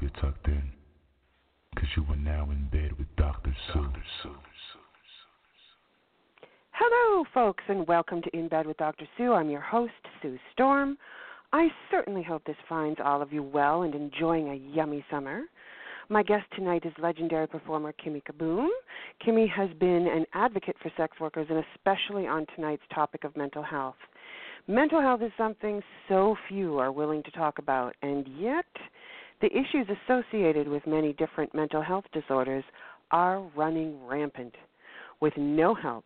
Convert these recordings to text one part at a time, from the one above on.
you're tucked in, because you are now in bed with Dr. Sue. Hello, folks, and welcome to In Bed with Dr. Sue. I'm your host, Sue Storm. I certainly hope this finds all of you well and enjoying a yummy summer. My guest tonight is legendary performer Kimmie Kaboom. Kimmie has been an advocate for sex workers and especially on tonight's topic of mental health. Mental health is something so few are willing to talk about, and yet the issues associated with many different mental health disorders are running rampant with no help,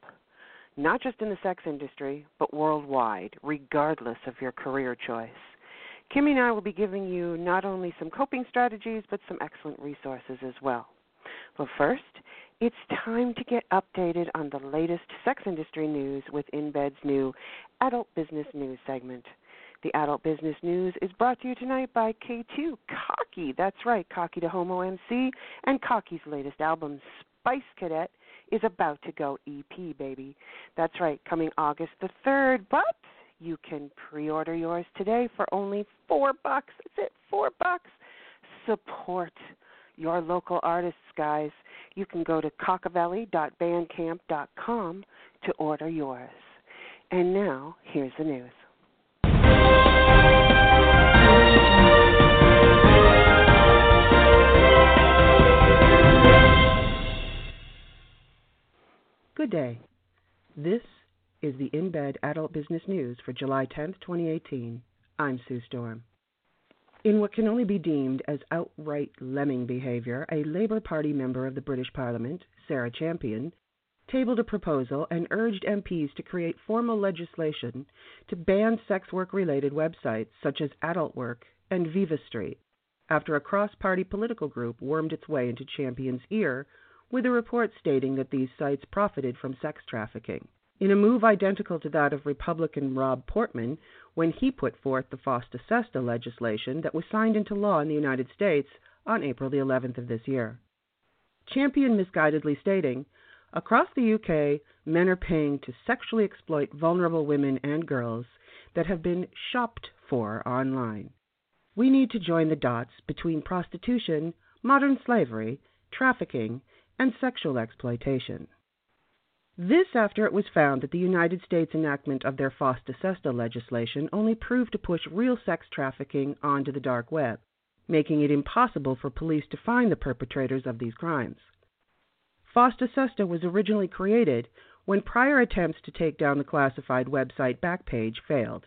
not just in the sex industry, but worldwide, regardless of your career choice. Kimmie and I will be giving you not only some coping strategies, but some excellent resources as well. But first, it's time to get updated on the latest sex industry news with InBed's new Adult Business News segment. The Adult Business News is brought to you tonight by K2 Cocky. That's right, Cocky to Homo MC, and Cocky's latest album, Spice Cadet, is about to go EP, baby. That's right, coming August the 3rd. But you can pre-order yours today for only four bucks. That's it, four bucks. Support your local artists, guys. You can go to cockavelli.bandcamp.com to order yours. And now, here's the news. Good day. This is the In Bed Adult Business News for July 10, 2018. I'm Sue Storm. In what can only be deemed as outright lemming behavior, a Labour Party member of the British Parliament, Sarah Champion, tabled a proposal and urged MPs to create formal legislation to ban sex work related websites such as Adult Work and Viva Street after a cross party political group wormed its way into Champion's ear with a report stating that these sites profited from sex trafficking in a move identical to that of Republican Rob Portman when he put forth the FOSTA SESTA legislation that was signed into law in the United States on April the 11th of this year. Champion misguidedly stating, Across the UK, men are paying to sexually exploit vulnerable women and girls that have been shopped for online. We need to join the dots between prostitution, modern slavery, trafficking, and sexual exploitation. This after it was found that the United States enactment of their FOSTA SESTA legislation only proved to push real sex trafficking onto the dark web, making it impossible for police to find the perpetrators of these crimes. FOSTA SESTA was originally created when prior attempts to take down the classified website Backpage failed.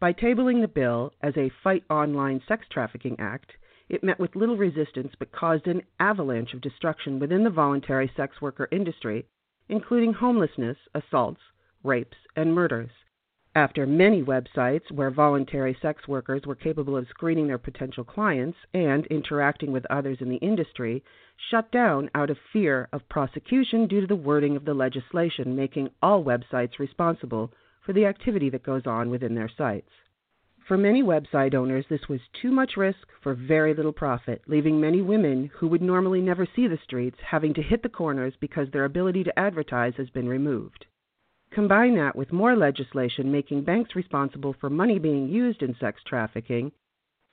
By tabling the bill as a Fight Online Sex Trafficking Act, it met with little resistance but caused an avalanche of destruction within the voluntary sex worker industry including homelessness, assaults, rapes, and murders. After many websites where voluntary sex workers were capable of screening their potential clients and interacting with others in the industry shut down out of fear of prosecution due to the wording of the legislation making all websites responsible for the activity that goes on within their sites. For many website owners, this was too much risk for very little profit, leaving many women who would normally never see the streets having to hit the corners because their ability to advertise has been removed. Combine that with more legislation making banks responsible for money being used in sex trafficking,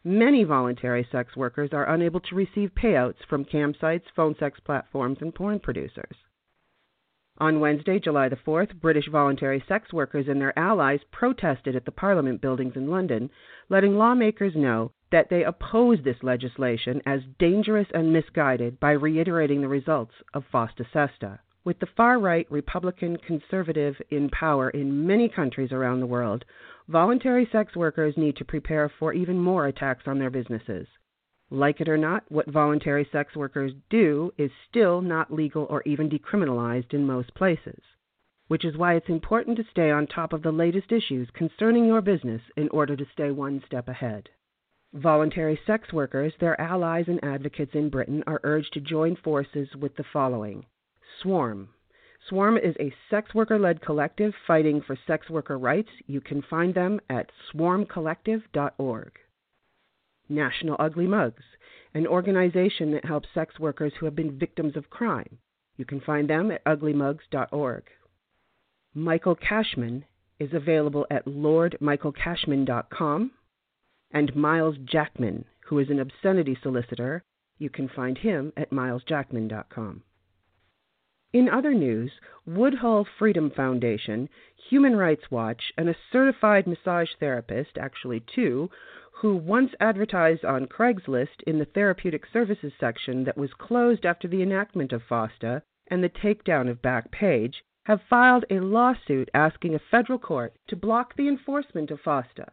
many voluntary sex workers are unable to receive payouts from campsites, phone sex platforms, and porn producers. On Wednesday, July the 4th, British voluntary sex workers and their allies protested at the Parliament buildings in London, letting lawmakers know that they oppose this legislation as dangerous and misguided by reiterating the results of FOSTA SESTA. With the far right Republican conservative in power in many countries around the world, voluntary sex workers need to prepare for even more attacks on their businesses. Like it or not, what voluntary sex workers do is still not legal or even decriminalized in most places, which is why it's important to stay on top of the latest issues concerning your business in order to stay one step ahead. Voluntary sex workers, their allies and advocates in Britain, are urged to join forces with the following Swarm. Swarm is a sex worker led collective fighting for sex worker rights. You can find them at swarmcollective.org. National Ugly Mugs, an organization that helps sex workers who have been victims of crime. You can find them at uglymugs.org. Michael Cashman is available at lordmichaelcashman.com and Myles Jackman, who is an obscenity solicitor. You can find him at mylesjackman.com. In other news, Woodhull Freedom Foundation, Human Rights Watch, and a certified massage therapist, actually two, who once advertised on Craigslist in the therapeutic services section that was closed after the enactment of FOSTA and the takedown of Backpage, have filed a lawsuit asking a federal court to block the enforcement of FOSTA.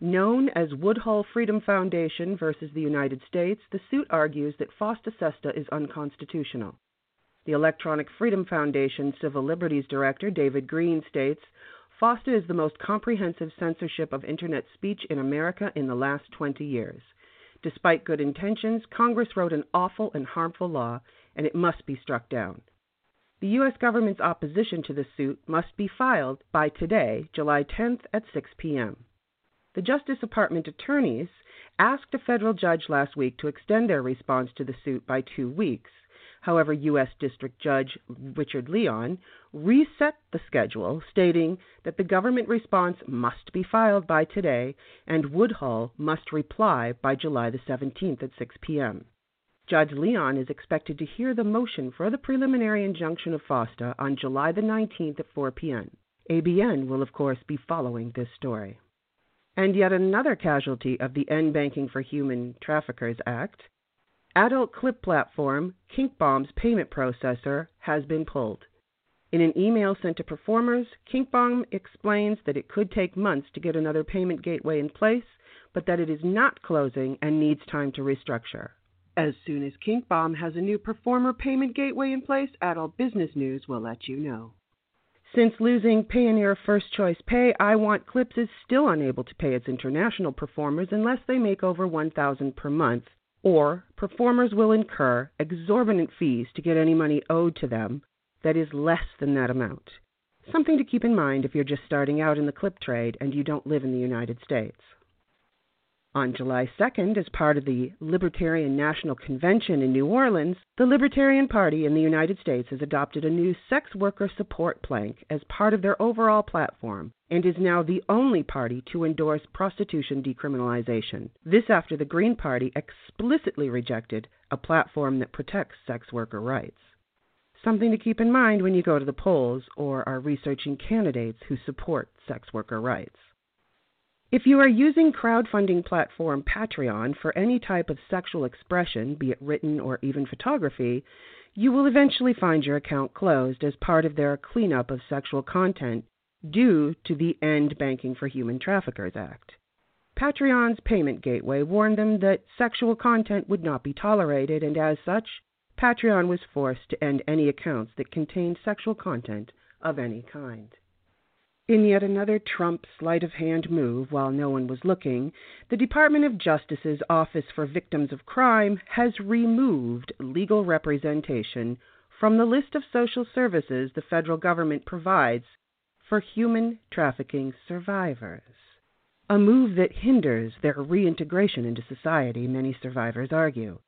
Known as Woodhull Freedom Foundation versus the United States, the suit argues that FOSTA SESTA is unconstitutional. The Electronic Freedom Foundation Civil Liberties Director David Greene states FOSTA is the most comprehensive censorship of Internet speech in America in the last 20 years. Despite good intentions, Congress wrote an awful and harmful law, and it must be struck down. The U.S. government's opposition to the suit must be filed by today, July 10th at 6 p.m. The Justice Department attorneys asked a federal judge last week to extend their response to the suit by two weeks. However, U.S. District Judge Richard Leon reset the schedule, stating that the government response must be filed by today and Woodhull must reply by July the 17th at 6 p.m. Judge Leon is expected to hear the motion for the preliminary injunction of FOSTA on July the 19th at 4 p.m. ABN will, of course, be following this story. And yet another casualty of the End Banking for Human Traffickers Act adult clip platform KinkBomb's payment processor has been pulled. In an email sent to performers, KinkBomb explains that it could take months to get another payment gateway in place, but that it is not closing and needs time to restructure. As soon as KinkBomb has a new performer payment gateway in place, Adult Business News will let you know. Since losing Payoneer First Choice Pay, I Want Clips is still unable to pay its international performers unless they make over 1000 per month or performers will incur exorbitant fees to get any money owed to them that is less than that amount. Something to keep in mind if you're just starting out in the clip trade and you don't live in the United States. On July 2nd, as part of the Libertarian National Convention in New Orleans, the Libertarian Party in the United States has adopted a new sex worker support plank as part of their overall platform and is now the only party to endorse prostitution decriminalization. This after the Green Party explicitly rejected a platform that protects sex worker rights. Something to keep in mind when you go to the polls or are researching candidates who support sex worker rights. If you are using crowdfunding platform Patreon for any type of sexual expression, be it written or even photography, you will eventually find your account closed as part of their cleanup of sexual content due to the End Banking for Human Traffickers Act. Patreon's payment gateway warned them that sexual content would not be tolerated, and as such, Patreon was forced to end any accounts that contained sexual content of any kind. In yet another Trump sleight of hand move while no one was looking, the Department of Justice's Office for Victims of Crime has removed legal representation from the list of social services the federal government provides for human trafficking survivors. A move that hinders their reintegration into society, many survivors argue.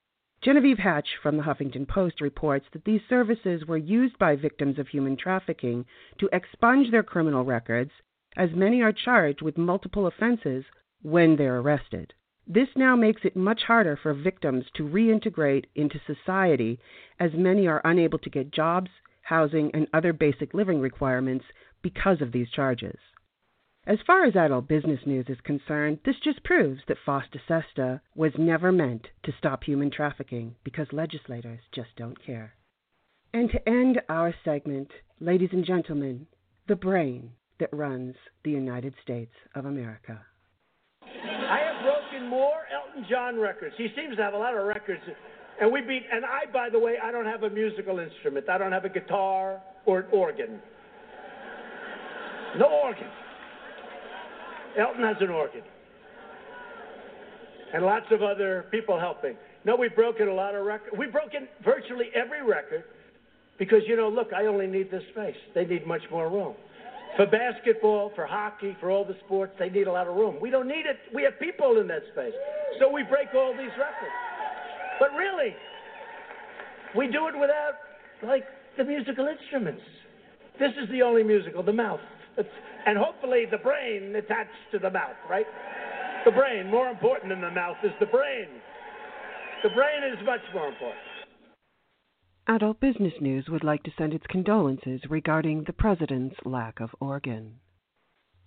Jenavieve Hatch from the Huffington Post reports that these services were used by victims of human trafficking to expunge their criminal records, as many are charged with multiple offenses when they're arrested. This now makes it much harder for victims to reintegrate into society, as many are unable to get jobs, housing, and other basic living requirements because of these charges. As far as adult business news is concerned, this just proves that FOSTA SESTA was never meant to stop human trafficking because legislators just don't care. And to end our segment, ladies and gentlemen, the brain that runs the United States of America. I have broken more Elton John records. He seems to have a lot of records. And we beat and I by the way, I don't have a musical instrument. I don't have a guitar or an organ. No organ. Elton has an organ. And lots of other people helping. No, we've broken a lot of records. We've broken virtually every record because, you know, look, I only need this space. They need much more room. For basketball, for hockey, for all the sports, they need a lot of room. We don't need it. We have people in that space. So we break all these records. But really, we do it without, like, the musical instruments. This is the only musical, the mouth. And hopefully the brain attached to the mouth, right? The brain, more important than the mouth, is the brain. The brain is much more important. Adult Business News would like to send its condolences regarding the President's lack of organ.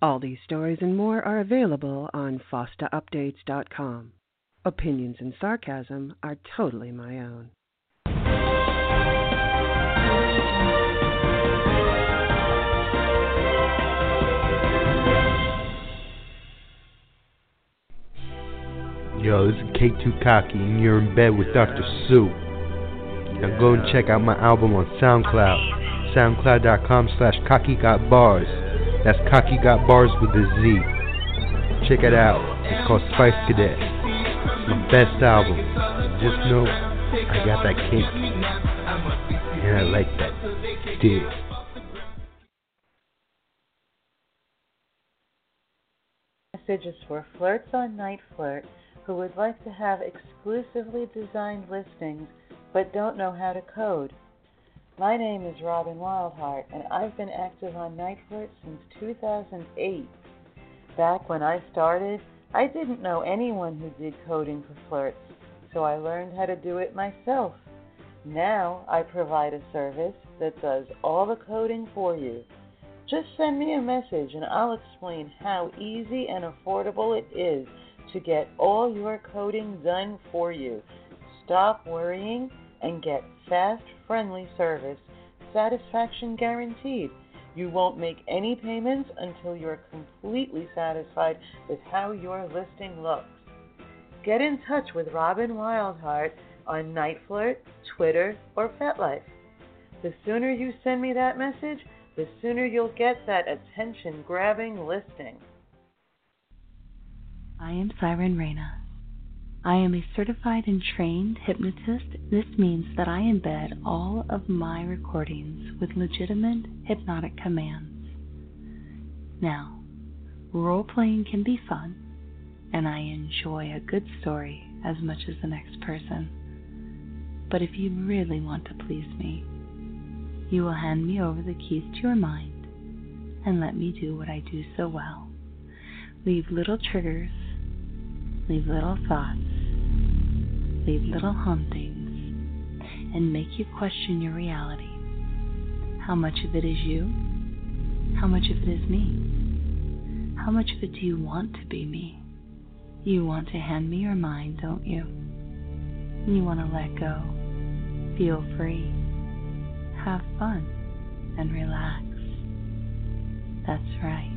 All these stories and more are available on FOSTAUpdates.com. Opinions and sarcasm are totally my own. Yo, this is K2 Cocky, and you're in bed with Dr. Sue. Now go and check out my album on SoundCloud. SoundCloud.com slash Cocky Got Bars. That's Cocky Got Bars with a Z. Check it out. It's called Spice Cadet. It's my best album. Just know I got that kick. And I like that. Dig. Messages for flirts on Night Flirt who would like to have exclusively designed listings but don't know how to code. My name is Robin Wildheart, and I've been active on Night Flirt since 2008. Back when I started, I didn't know anyone who did coding for flirts, so I learned how to do it myself. Now I provide a service that does all the coding for you. Just send me a message and I'll explain how easy and affordable it is to get all your coding done for you. Stop worrying and get fast, friendly service, satisfaction guaranteed. You won't make any payments until you're completely satisfied with how your listing looks. Get in touch with Robin Wildheart on NiteFlirt, Twitter, or FetLife. The sooner you send me that message, the sooner you'll get that attention grabbing listing. I am Syren Reyna. I am a certified and trained hypnotist. This means that I embed all of my recordings with legitimate hypnotic commands. Now, role playing can be fun, and I enjoy a good story as much as the next person. But if you really want to please me, you will hand me over the keys to your mind and let me do what I do so well leave little triggers leave little thoughts, leave little hauntings, and make you question your reality. How much of it is you? How much of it is me? How much of it do you want to be me? You want to hand me your mind, don't you? You want to let go, feel free, have fun, and relax. That's right.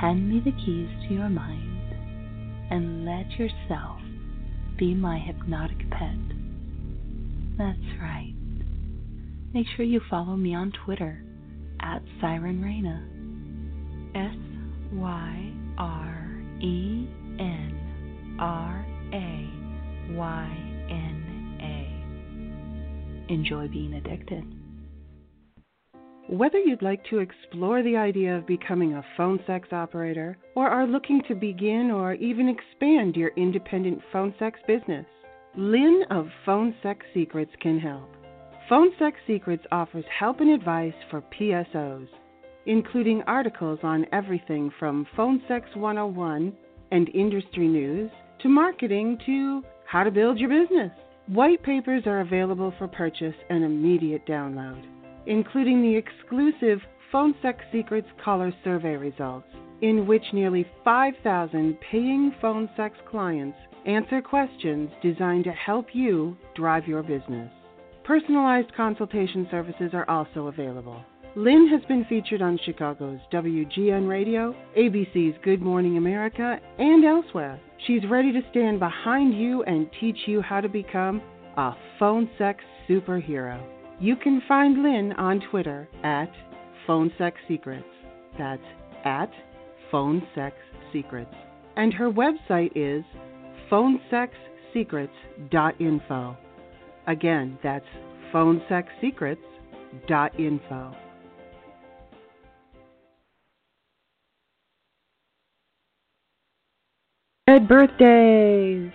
Hand me the keys to your mind and let yourself be my hypnotic pet. That's right. Make sure you follow me on Twitter at Syren Reyna. S Y R E N R A Y. Enjoy being addicted. Whether you'd like to explore the idea of becoming a phone sex operator or are looking to begin or even expand your independent phone sex business, Lynn of Phone Sex Secrets can help. Phone Sex Secrets offers help and advice for PSOs, including articles on everything from Phone Sex 101 and industry news to marketing to how to build your business. White papers are available for purchase and immediate download including the exclusive Phone Sex Secrets Caller Survey results, in which nearly 5,000 paying phone sex clients answer questions designed to help you drive your business. Personalized consultation services are also available. Lynn has been featured on Chicago's WGN Radio, ABC's Good Morning America, and elsewhere. She's ready to stand behind you and teach you how to become a phone sex superhero. You can find Lynn on Twitter at Phone Sex Secrets. That's at Phone Sex Secrets. And her website is phonesexsecrets.info. Again, that's phonesexsecrets.info. Ed birthdays!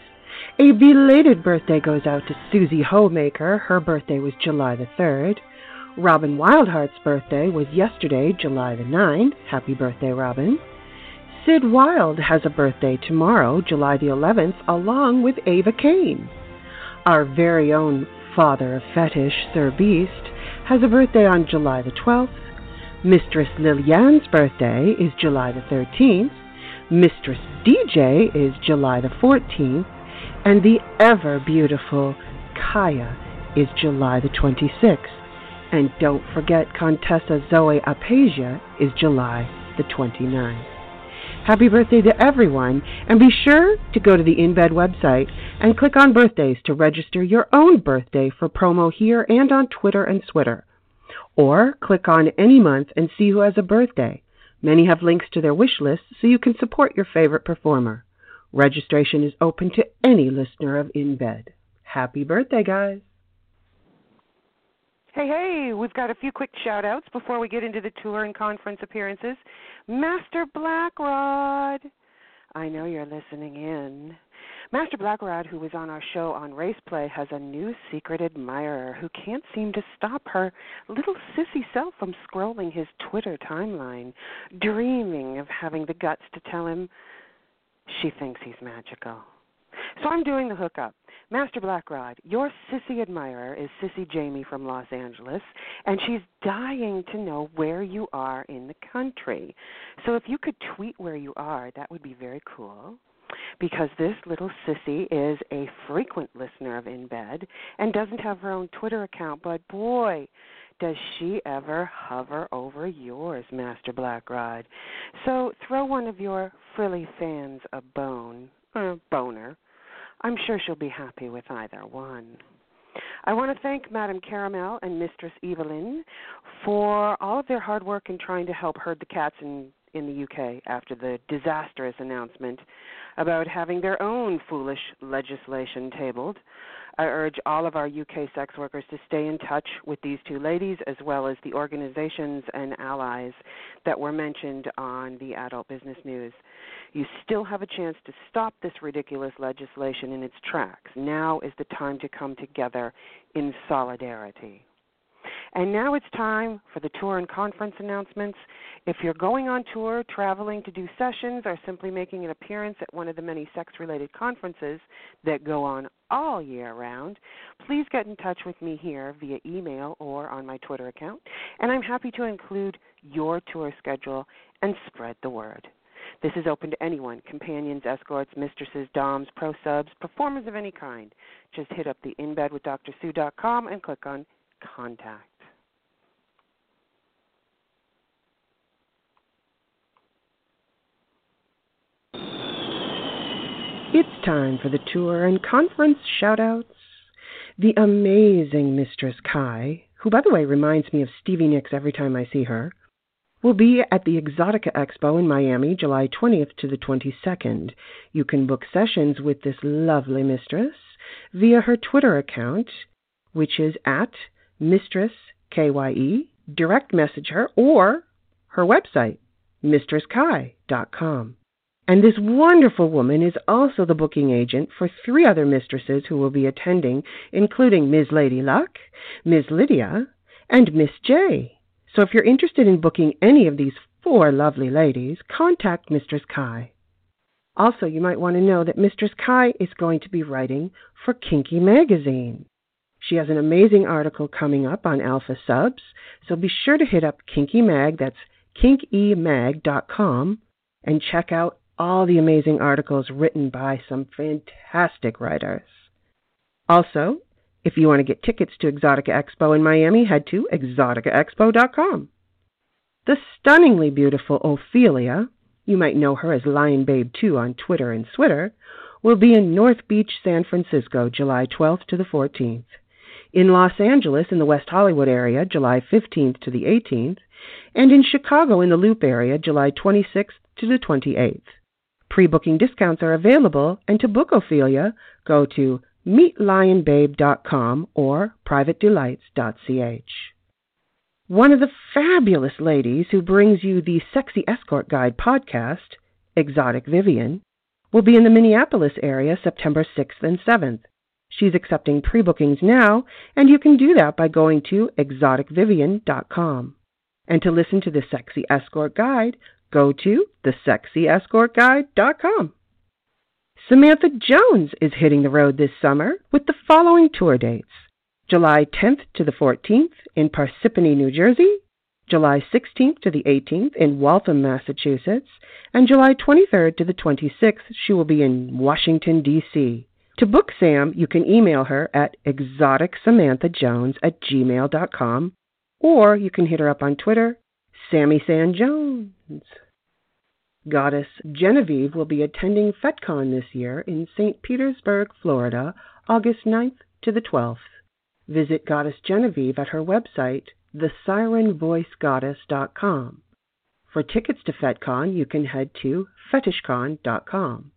A belated birthday goes out to Susie Homemaker. Her birthday was July the 3rd. Robin Wildheart's birthday was yesterday, July the 9th. Happy birthday, Robin. Sid Wild has a birthday tomorrow, July the 11th, along with Ava Kane. Our very own father of fetish, Sir Beast, has a birthday on July the 12th. Mistress Lillian's birthday is July the 13th. Mistress DJ is July the 14th. And the ever beautiful Kaya is July the 26th. And don't forget Contessa Zoe Apasia is July the 29th. Happy birthday to everyone, and be sure to go to the InBed website and click on birthdays to register your own birthday for promo here and on Twitter and Twitter. Or click on any month and see who has a birthday. Many have links to their wish lists so you can support your favorite performer. Registration is open to any listener of InBed. Happy birthday, guys! Hey, hey, we've got a few quick shout outs before we get into the tour and conference appearances. Master Blackrod, I know you're listening in. Master Blackrod, who was on our show on Raceplay, has a new secret admirer who can't seem to stop her little sissy self from scrolling his Twitter timeline, dreaming of having the guts to tell him she thinks he's magical. So I'm doing the hookup. Master Blackrod, your sissy admirer is Sissy Jamie from Los Angeles, and she's dying to know where you are in the country. So if you could tweet where you are, that would be very cool. Because this little sissy is a frequent listener of In Bed and doesn't have her own Twitter account, but boy, does she ever hover over yours, Master Blackrod. So throw one of your frilly fans a bone, or boner I'm sure she'll be happy with either one. I want to thank Madame Caramel and Mistress Evelyn for all of their hard work in trying to help herd the cats in in the UK after the disastrous announcement about having their own foolish legislation tabled. I urge all of our UK sex workers to stay in touch with these two ladies as well as the organizations and allies that were mentioned on the Adult Business News. You still have a chance to stop this ridiculous legislation in its tracks. Now is the time to come together in solidarity. And now it's time for the tour and conference announcements. If you're going on tour, traveling to do sessions, or simply making an appearance at one of the many sex related conferences that go on all year round, please get in touch with me here via email or on my Twitter account, and I'm happy to include your tour schedule and spread the word. This is open to anyone companions, escorts, mistresses, DOMs, pro subs, performers of any kind. Just hit up the inbedwithdrsue.com and click on Contact. It's time for the tour and conference shoutouts. The amazing Mistress Kai, who by the way reminds me of Stevie Nicks every time I see her, will be at the Exotica Expo in Miami July 20th to the 22nd. You can book sessions with this lovely mistress via her Twitter account, which is at Mistress KYE. Direct message her or her website, mistresskai.com. And this wonderful woman is also the booking agent for three other mistresses who will be attending, including Ms. Lady Luck, Ms. Lydia, and Miss J. So if you're interested in booking any of these four lovely ladies, contact Mistress Kai. Also, you might want to know that Mistress Kai is going to be writing for Kinky Magazine. She has an amazing article coming up on Alpha Subs, so be sure to hit up Kinky Mag, that's kinkemag.com, and check out all the amazing articles written by some fantastic writers. Also, if you want to get tickets to Exotica Expo in Miami, head to exoticaexpo.com. The stunningly beautiful Ophelia, you might know her as Lion Babe 2 on Twitter and Twitter, will be in North Beach, San Francisco, July 12th to the 14th. In Los Angeles, in the West Hollywood area, July 15th to the 18th, and in Chicago, in the Loop area, July 26th to the 28th. Pre-booking discounts are available, and to book Ophelia, go to meetlionbabe.com or privatedelights.ch. One of the fabulous ladies who brings you the Sexy Escort Guide podcast, Exotic Vivian, will be in the Minneapolis area September 6th and 7th. She's accepting pre-bookings now, and you can do that by going to exoticvivian.com. And to listen to the Sexy Escort Guide, go to thesexyescortguide.com. Samantha Jones is hitting the road this summer with the following tour dates July 10th to the 14th in Parsippany, New Jersey, July 16th to the 18th in Waltham, Massachusetts, and July 23rd to the 26th she will be in Washington, D.C. To book Sam, you can email her at exoticsamanthajones at gmail.com or you can hit her up on Twitter, Sammy San Jones. Goddess Genevieve will be attending FetCon this year in St. Petersburg, Florida, August 9th to the 12th. Visit Goddess Genevieve at her website, thesirenvoicegoddess.com. For tickets to FetCon, you can head to fetishcon.com.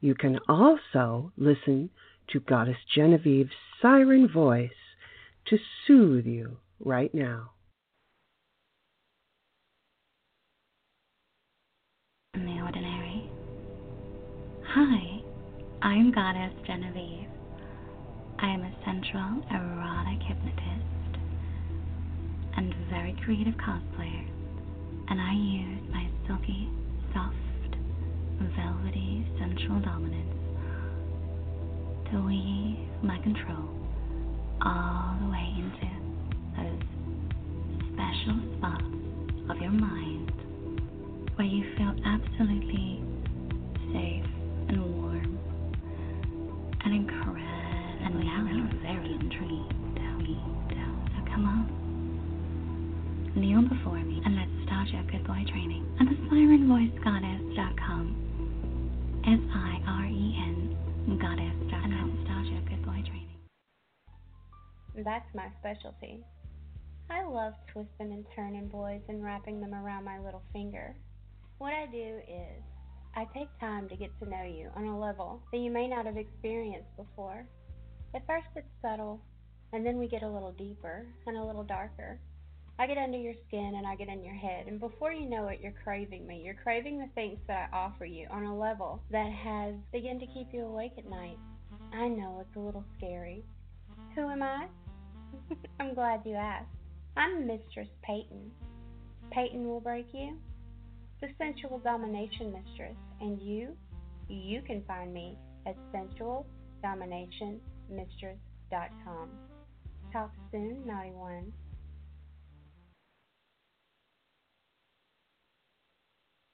You can also listen to Goddess Genevieve's siren voice to soothe you right now. The ordinary. Hi, I'm Goddess Genevieve. I am a sensual, erotic hypnotist and very creative cosplayer, and I use my silky, soft, velvety, sensual dominance to weave my control all the way into those special spots of your mind where you feel absolutely safe and warm and incredibly I'm very intrigued. So come on. Kneel before me and let's start your good boy training at the sirenvoicegoddess.com. S-I-R-E-N goddess.com. And let's start your good boy training. That's my specialty. I love twisting and turning boys and wrapping them around my little finger. What I do is I take time to get to know you on a level that you may not have experienced before. At first, it's subtle, and then we get a little deeper and a little darker. I get under your skin and I get in your head, and before you know it, you're craving me. You're craving the things that I offer you on a level that has begun to keep you awake at night. I know it's a little scary. Who am I? I'm glad you asked. I'm Mistress Peyton. Peyton will break you, the sensual domination mistress, and you, you can find me at sensualdominationmistress.com. Talk soon, naughty one.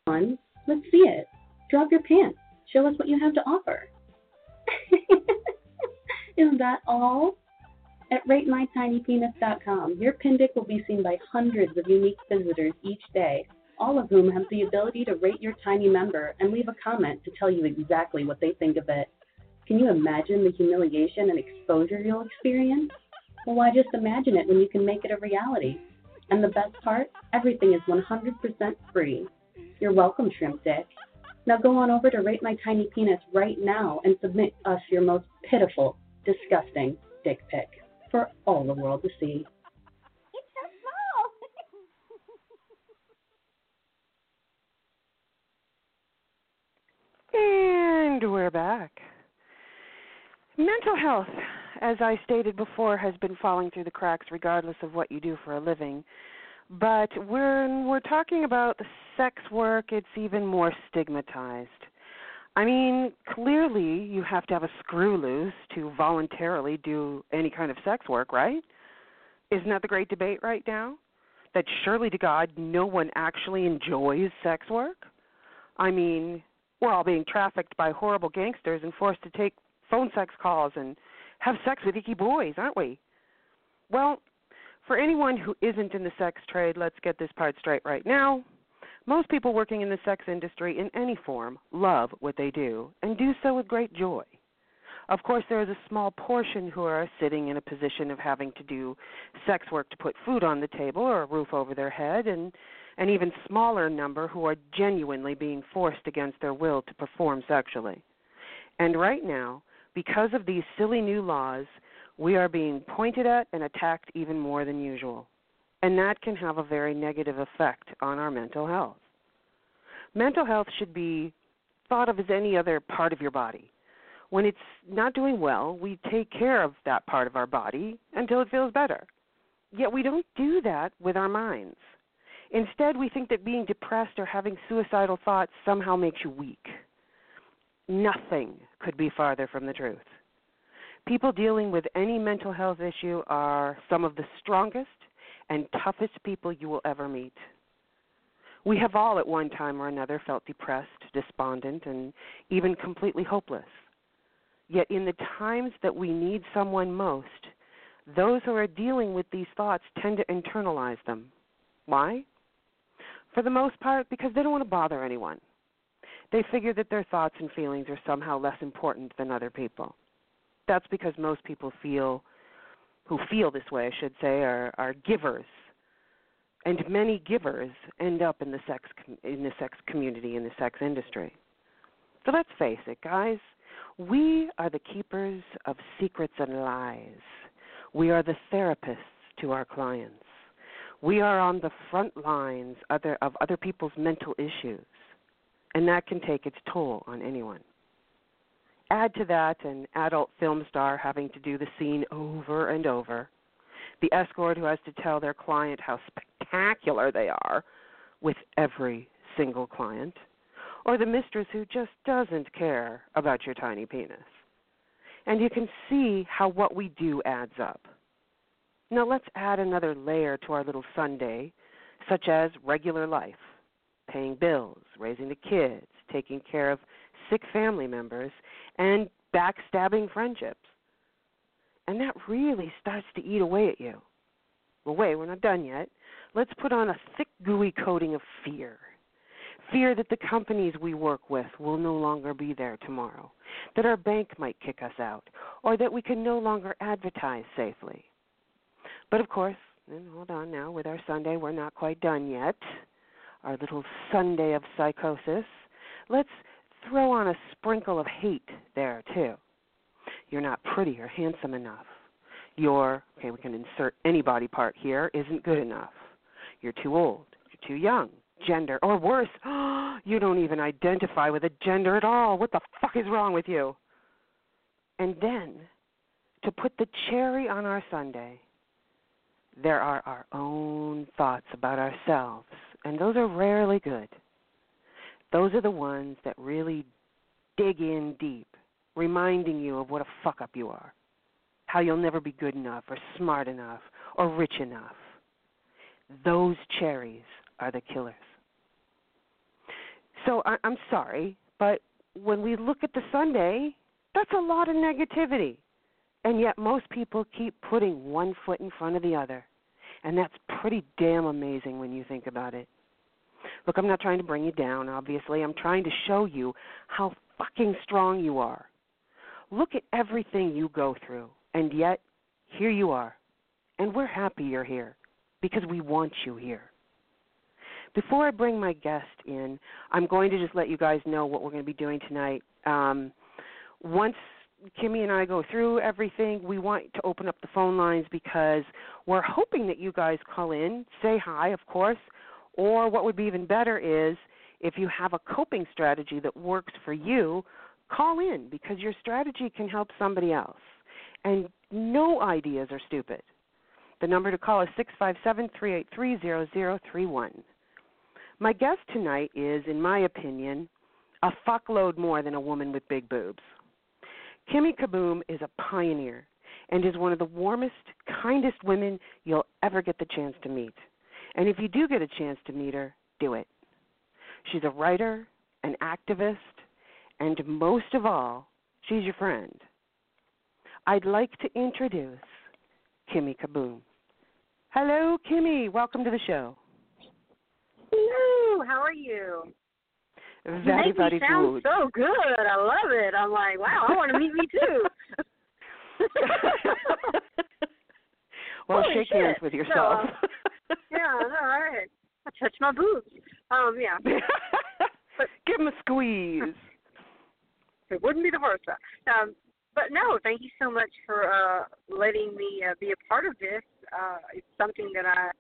On, let's see it. Drop your pants. Show us what you have to offer. Isn't that all? At RateMyTinyPenis.com, your Pindic will be seen by hundreds of unique visitors each day all of whom have the ability to rate your tiny member and leave a comment to tell you exactly what they think of it. Can you imagine the humiliation and exposure you'll experience? Well, why just imagine it when you can make it a reality? And the best part, everything is 100% free. You're welcome, Shrimp Dick. Now go on over to Rate My Tiny Penis right now and submit us your most pitiful, disgusting dick pic for all the world to see. And we're back. Mental health, as I stated before, has been falling through the cracks regardless of what you do for a living. But when we're talking about sex work, it's even more stigmatized. I mean, clearly you have to have a screw loose to voluntarily do any kind of sex work, right? Isn't that the great debate right now? That surely to God no one actually enjoys sex work? I mean, we're all being trafficked by horrible gangsters and forced to take phone sex calls and have sex with icky boys, aren't we? Well, for anyone who isn't in the sex trade, let's get this part straight right now. Most people working in the sex industry in any form love what they do and do so with great joy. Of course, there is a small portion who are sitting in a position of having to do sex work to put food on the table or a roof over their head, and an even smaller number who are genuinely being forced against their will to perform sexually. And right now, because of these silly new laws, we are being pointed at and attacked even more than usual. And that can have a very negative effect on our mental health. Mental health should be thought of as any other part of your body. When it's not doing well, we take care of that part of our body until it feels better. Yet we don't do that with our minds. Instead, we think that being depressed or having suicidal thoughts somehow makes you weak. Nothing could be farther from the truth. People dealing with any mental health issue are some of the strongest and toughest people you will ever meet. We have all at one time or another felt depressed, despondent, and even completely hopeless. Yet, in the times that we need someone most, those who are dealing with these thoughts tend to internalize them. Why? For the most part, because they don't want to bother anyone. They figure that their thoughts and feelings are somehow less important than other people. That's because most people feel, who feel this way, I should say, are, are givers, and many givers end up in the sex in the sex community in the sex industry. So let's face it, guys. We are the keepers of secrets and lies. We are the therapists to our clients. We are on the front lines other, of other people's mental issues, and that can take its toll on anyone. Add to that an adult film star having to do the scene over and over, the escort who has to tell their client how spectacular they are with every single client, or the mistress who just doesn't care about your tiny penis. And you can see how what we do adds up. Now let's add another layer to our little sundae, such as regular life, paying bills, raising the kids, taking care of sick family members, and backstabbing friendships. And that really starts to eat away at you. Well, wait, we're not done yet. Let's put on a thick, gooey coating of fear. Fear that the companies we work with will no longer be there tomorrow, that our bank might kick us out, or that we can no longer advertise safely. But of course, hold on now, with our sundae, we're not quite done yet. Our little sundae of psychosis. Let's throw on a sprinkle of hate there, too. You're not pretty or handsome enough. Your, okay, we can insert any body part here, isn't good enough. You're too old. You're too young. Gender, or worse, you don't even identify with a gender at all. What the fuck is wrong with you? And then, to put the cherry on our sundae, there are our own thoughts about ourselves, and those are rarely good. Those are the ones that really dig in deep, reminding you of what a fuck up you are, how you'll never be good enough, or smart enough, or rich enough. Those cherries are the killers. So I, I'm sorry, but when we look at the sundae, that's a lot of negativity. And yet most people keep putting one foot in front of the other. And that's pretty damn amazing when you think about it. Look, I'm not trying to bring you down, obviously. I'm trying to show you how fucking strong you are. Look at everything you go through, and yet here you are. And we're happy you're here because we want you here. Before I bring my guest in, I'm going to just let you guys know what we're going to be doing tonight. Um, once Kimmie and I go through everything, we want to open up the phone lines because we're hoping that you guys call in, say hi, of course, or what would be even better is if you have a coping strategy that works for you, call in because your strategy can help somebody else. And no ideas are stupid. The number to call is 657 383 0031. My guest tonight is, in my opinion, a fuckload more than a woman with big boobs. Kimmie Kaboom is a pioneer and is one of the warmest, kindest women you'll ever get the chance to meet. And if you do get a chance to meet her, do it. She's a writer, an activist, and most of all, she's your friend. I'd like to introduce Kimmie Kaboom. Hello, Kimmie. Welcome to the show. Hello, how are you? Very, very me sound good. so good. I love it. I'm like, wow, I want to meet me too. well, Holy shake shit. hands with yourself. So, yeah, all right. I touch my boobs. Um, yeah. but, Give him a squeeze. It wouldn't be the first time. Um, but no, thank you so much for uh, letting me uh, be a part of this. Uh, it's something that I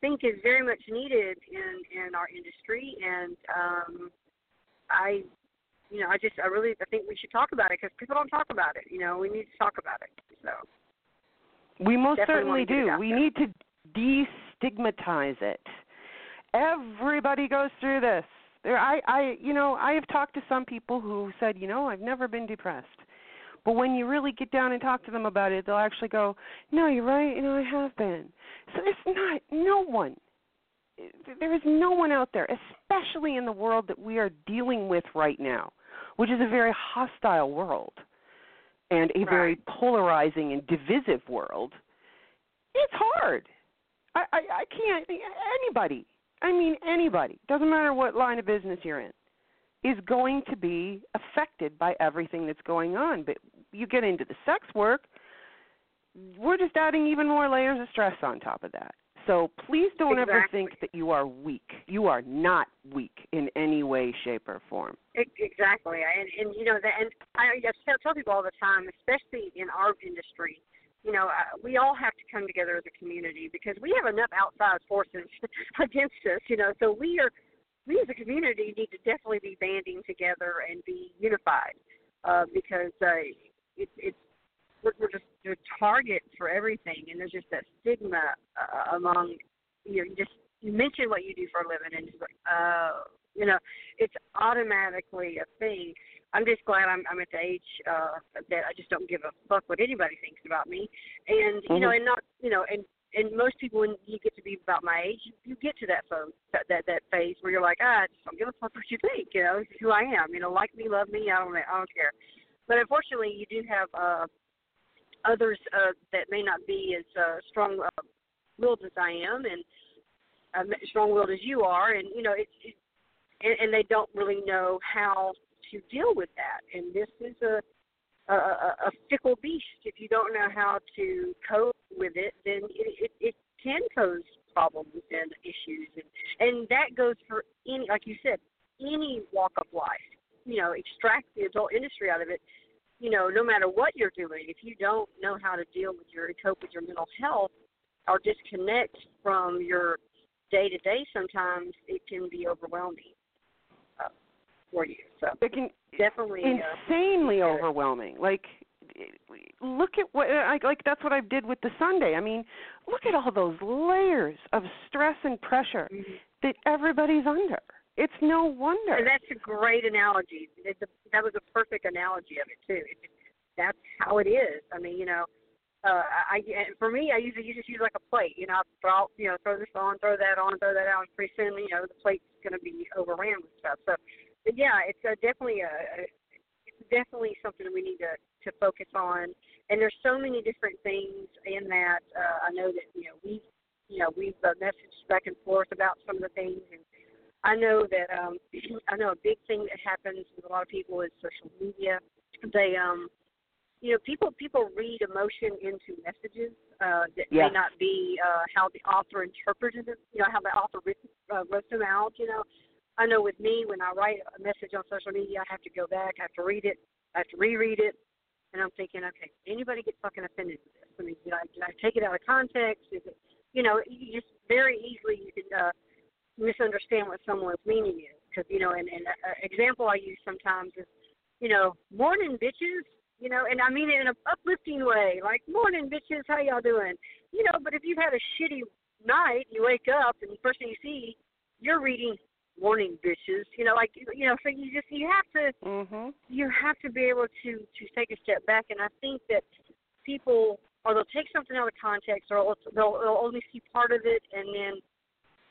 think is very much needed in in our industry, and um, I, you know, I just I really I think we should talk about it because people don't talk about it. You know, we need to talk about it. So We most certainly wanna get it do. We there. need to destigmatize it. Everybody goes through this. There, I, I, you know, I have talked to some people who said, you know, I've never been depressed. But when you really get down and talk to them about it, they'll actually go, "No, you're right. You know, I have been." So it's not no one. There is no one out there, especially in the world that we are dealing with right now, which is a very hostile world and a Right. very polarizing and divisive world. It's hard. I, I, I can't. Anybody. I mean, anybody. Doesn't matter what line of business you're in is going to be affected by everything that's going on. But you get into the sex work, we're just adding even more layers of stress on top of that. So please don't ever think that you are weak. You are not weak in any way, shape, or form. Exactly, and and you know that, and I, I tell, tell people all the time, especially in our industry, you know, uh, we all have to come together as a community because we have enough outside forces against us, you know. So we are, we as a community need to definitely be banding together and be unified, uh, because uh, it, it's we're, we're just the target for everything, and there's just that stigma uh, among you know, you just you mention what you do for a living, and just like, uh, you know, it's automatically a thing. I'm just glad I'm I'm at the age uh that I just don't give a fuck what anybody thinks about me. And you know, Mhm. and not you know, and and most people when you get to be about my age, you get to that phase that that, that phase where you're like, ah, I just don't give a fuck what you think, you know, this is who I am. You know, like me, love me, I don't I don't care. But unfortunately you do have uh others uh that may not be as uh strong uh, willed as I am and uh, strong willed as you are and you know it's it, and, and they don't really know how to deal with that. And this is a, a a fickle beast. If you don't know how to cope with it, then it it, it can cause problems and issues, and and that goes for any, like you said, any walk of life. You know, extract the adult industry out of it. You know, no matter what you're doing, if you don't know how to deal with your cope with your mental health or disconnect from your day to day, sometimes it can be overwhelming uh, for you. So it can definitely uh, insanely overwhelming. Like look at what I like that's what I did with the sundae. I mean, look at all those layers of stress and pressure that everybody's under. It's no wonder. And that's a great analogy. A, that was a perfect analogy of it too. It, that's how it is. I mean, you know, uh, I for me, I usually just use like a plate. You know, I throw you know throw this on, throw that on, throw that out, pretty soon you know the plate's going to be overran with stuff. So, but yeah, it's uh, definitely a, a it's definitely something we need to to focus on. And there's so many different things in that. Uh, I know that you know we you know we've uh, messaged back and forth about some of the things and. I know that um I know a big thing that happens with a lot of people is social media. They um you know people people read emotion into messages uh that Yeah. may not be uh how the author interpreted it, you know how the author writ, uh, wrote them out, you know. I know with me when I write a message on social media, I have to go back, I have to read it, I have to reread it, and I'm thinking, okay, anybody get fucking offended with this? I mean, did I, did I take it out of context? Is it, you know, you just very easily you can uh, misunderstand what someone's meaning is. Because you know, and, and an example I use sometimes is, you know, morning bitches. You know, and I mean it in an uplifting way, like morning bitches, how y'all doing? You know, but if you've had a shitty night, you wake up and the first thing you see, you're reading morning bitches. You know, like you know, so you just you have to Mhm. you have to be able to to take a step back and i think that people or they'll take something out of context or they'll, they'll only see part of it and then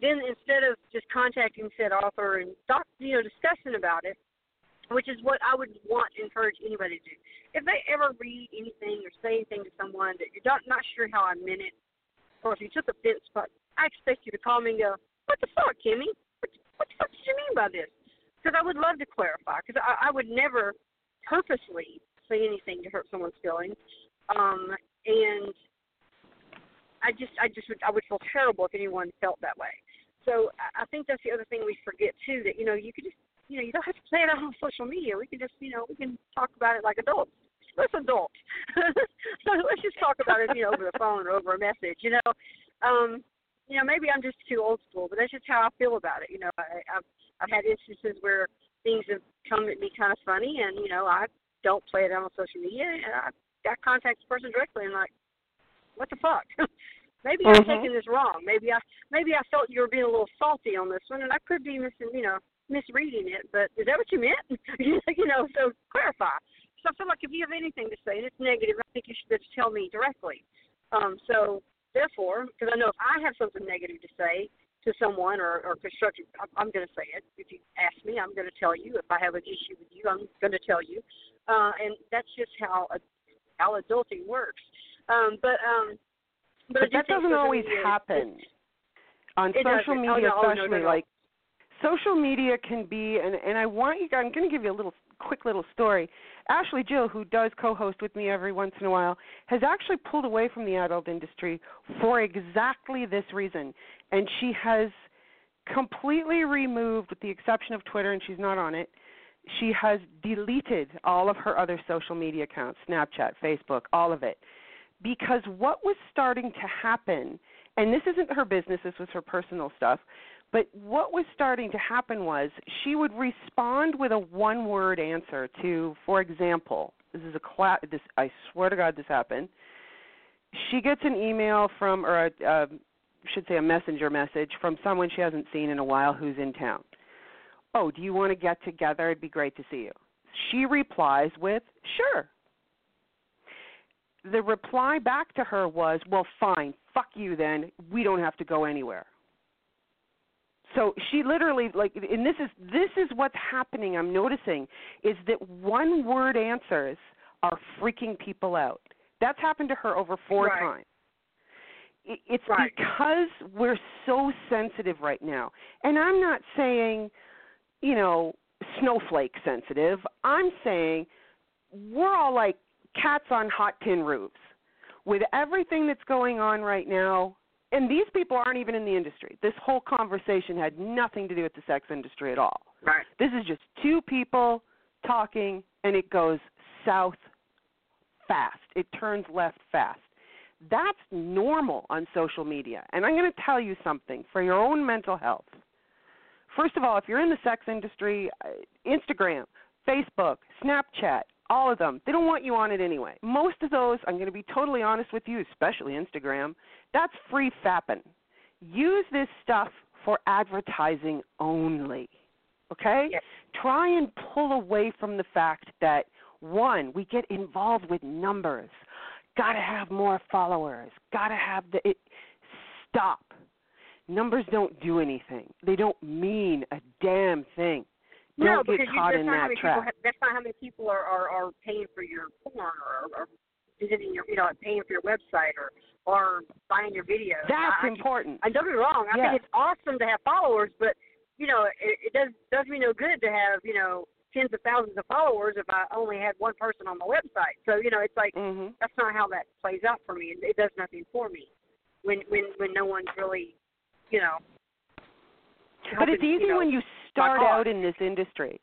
then instead of just contacting said author and doc, you know discussing about it which is what i would want to encourage anybody to do. If they ever read anything or say anything to someone that you're not not sure how i meant it or if you took offense but i expect you to call me and go what the fuck Kimmie? What, what the fuck did you mean by this? Because I would love to clarify. Because I, I would never purposely say anything to hurt someone's feelings, um, and I just, I just would, I would feel terrible if anyone felt that way. So I think that's the other thing we forget too. That you know, you can just, you know, you don't have to play it out on social media. We can just, you know, we can talk about it like adults. Let's adults. so let's just talk about it, you know, over the phone or over a message. You know, um, you know, maybe I'm just too old school, but that's just how I feel about it. You know, I, I've I've had instances where things have come at me kind of funny, and you know, I don't play it out on social media, and I I contact the person directly and like, what the fuck? Maybe Mhm. I'm taking this wrong. Maybe I maybe I felt you were being a little salty on this one, and I could be missing, you know, misreading it. But is that what you meant? you know, so clarify. So I feel like if you have anything to say and it's negative, I think you should just tell me directly. Um, so therefore, because I know if I have something negative to say to someone or, or constructive, I'm, I'm going to say it. If you ask me, I'm going to tell you. If I have an issue with you, I'm going to tell you. Uh, and that's just how how adulting works. Um, but um, but, But that doesn't always media happen on It social doesn't. media, Oh, no, oh, no, especially. no. Like social media can be, and and I want you. I'm going to give you a little quick little story. Ashley Jill, who does co-host with me every once in a while, has actually pulled away from the adult industry for exactly this reason, and she has completely removed, with the exception of Twitter, and she's not on it. She has deleted all of her other social media accounts, Snapchat, Facebook, all of it because what was starting to happen, and this isn't her business, this was her personal stuff, but what was starting to happen was she would respond with a one word answer to, for example, this is a class, this I swear to God this happened. She gets an email from, or a, uh, should say a messenger message from someone she hasn't seen in a while who's in town. Oh, do you want to get together? It'd be great to see you. She replies with, sure the reply back to her was, "Well, fine, fuck you then. We don't have to go anywhere." So she literally like and this is this is what's happening I'm noticing is that one word answers are freaking people out. That's happened to her over four Right. times. It's Right. because we're so sensitive right now. And I'm not saying, you know, snowflake sensitive. I'm saying we're all like cats on hot tin roofs. With everything that's going on right now and these people aren't even in the industry. This whole conversation had nothing to do with the sex industry at all. Right. this is just two people talking and it goes south fast. It turns left fast. That's normal on social media. And i'm going to tell you something for your own mental health. First of all if you're in the sex industry uh, instagram facebook snapchat all of them. They don't want you on it anyway. Most of those, I'm going to be totally honest with you, especially Instagram, that's free fapping. Use this stuff for advertising only. Okay? Yes. Try and pull away from the fact that one, we get involved with numbers. Got to have more followers. Got to have the it stop. Numbers don't do anything. They don't mean a damn thing. No, because you, that's not how that people. That's not how many people are, are are paying for your porn or, or visiting your, you know, paying for your website or or buying your videos. That's I, important. I don't get me wrong. I Yes. think it's awesome to have followers, but you know, it, it does does me no good to have you know tens of thousands of followers if I only had one person on my website. So you know, it's like Mhm. that's not how that plays out for me. It, it does nothing for me when when when no one's really, you know. But it's easy you know, when you start out in this industry.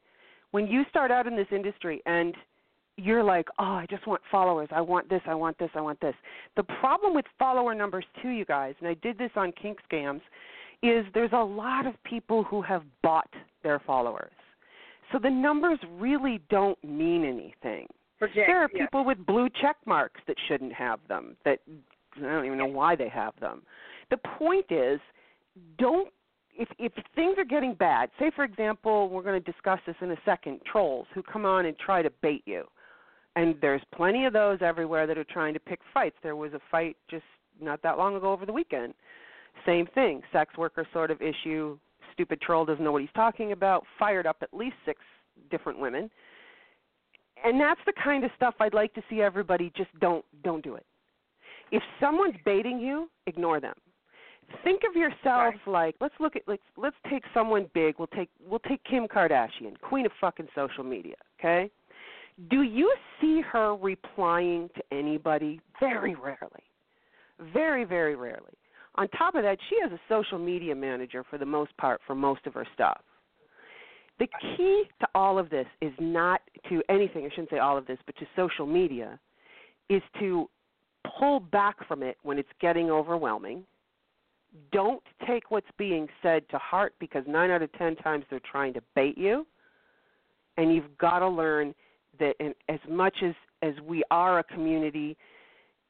When you start out in this industry and you're like, oh, I just want followers. I want this. I want this. I want this. The problem with follower numbers, too, you guys, and I did this on Kink Scams, is there's a lot of people who have bought their followers. So the numbers really don't mean anything. Project, there are people with blue check marks that shouldn't have them. That I don't even know why they have them. The point is, don't if if things are getting bad. Say for example, we're going to discuss this in a second. Trolls who come on and try to bait you, and there's plenty of those everywhere that are trying to pick fights. There was a fight just not that long ago over the weekend. Same thing, sex worker sort of issue. Stupid troll doesn't know what he's talking about. Fired up at least six different women and that's the kind of stuff I'd like to see everybody just don't don't do it. If someone's baiting you, ignore them. Think of yourself like let's look at let's let's take someone big. We'll take we'll take Kim Kardashian, queen of fucking social media, okay? Do you see her replying to anybody? Very rarely. Very very rarely. On top of that, she has a social media manager for the most part for most of her stuff. The key to all of this is not to anything, I shouldn't say all of this, but to social media, is to pull back from it when it's getting overwhelming. Don't take what's being said to heart because nine out of ten times they're trying to bait you. And you've got to learn that in, as much as, as we are a community,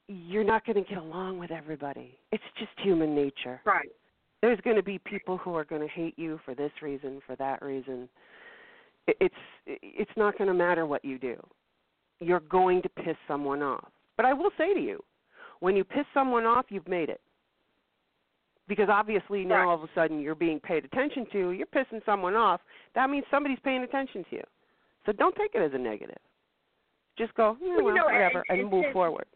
you're not going to get along with everybody. It's just human nature. Right. There's going to be people who are going to hate you for this reason, for that reason. It's it's not going to matter what you do. You're going to piss someone off. But I will say to you, when you piss someone off, you've made it. Because obviously now right. all of a sudden you're being paid attention to, you're pissing someone off. That means somebody's paying attention to you. So don't take it as a negative. Just go, yeah, well, well, you know, whatever, and, move and, forward.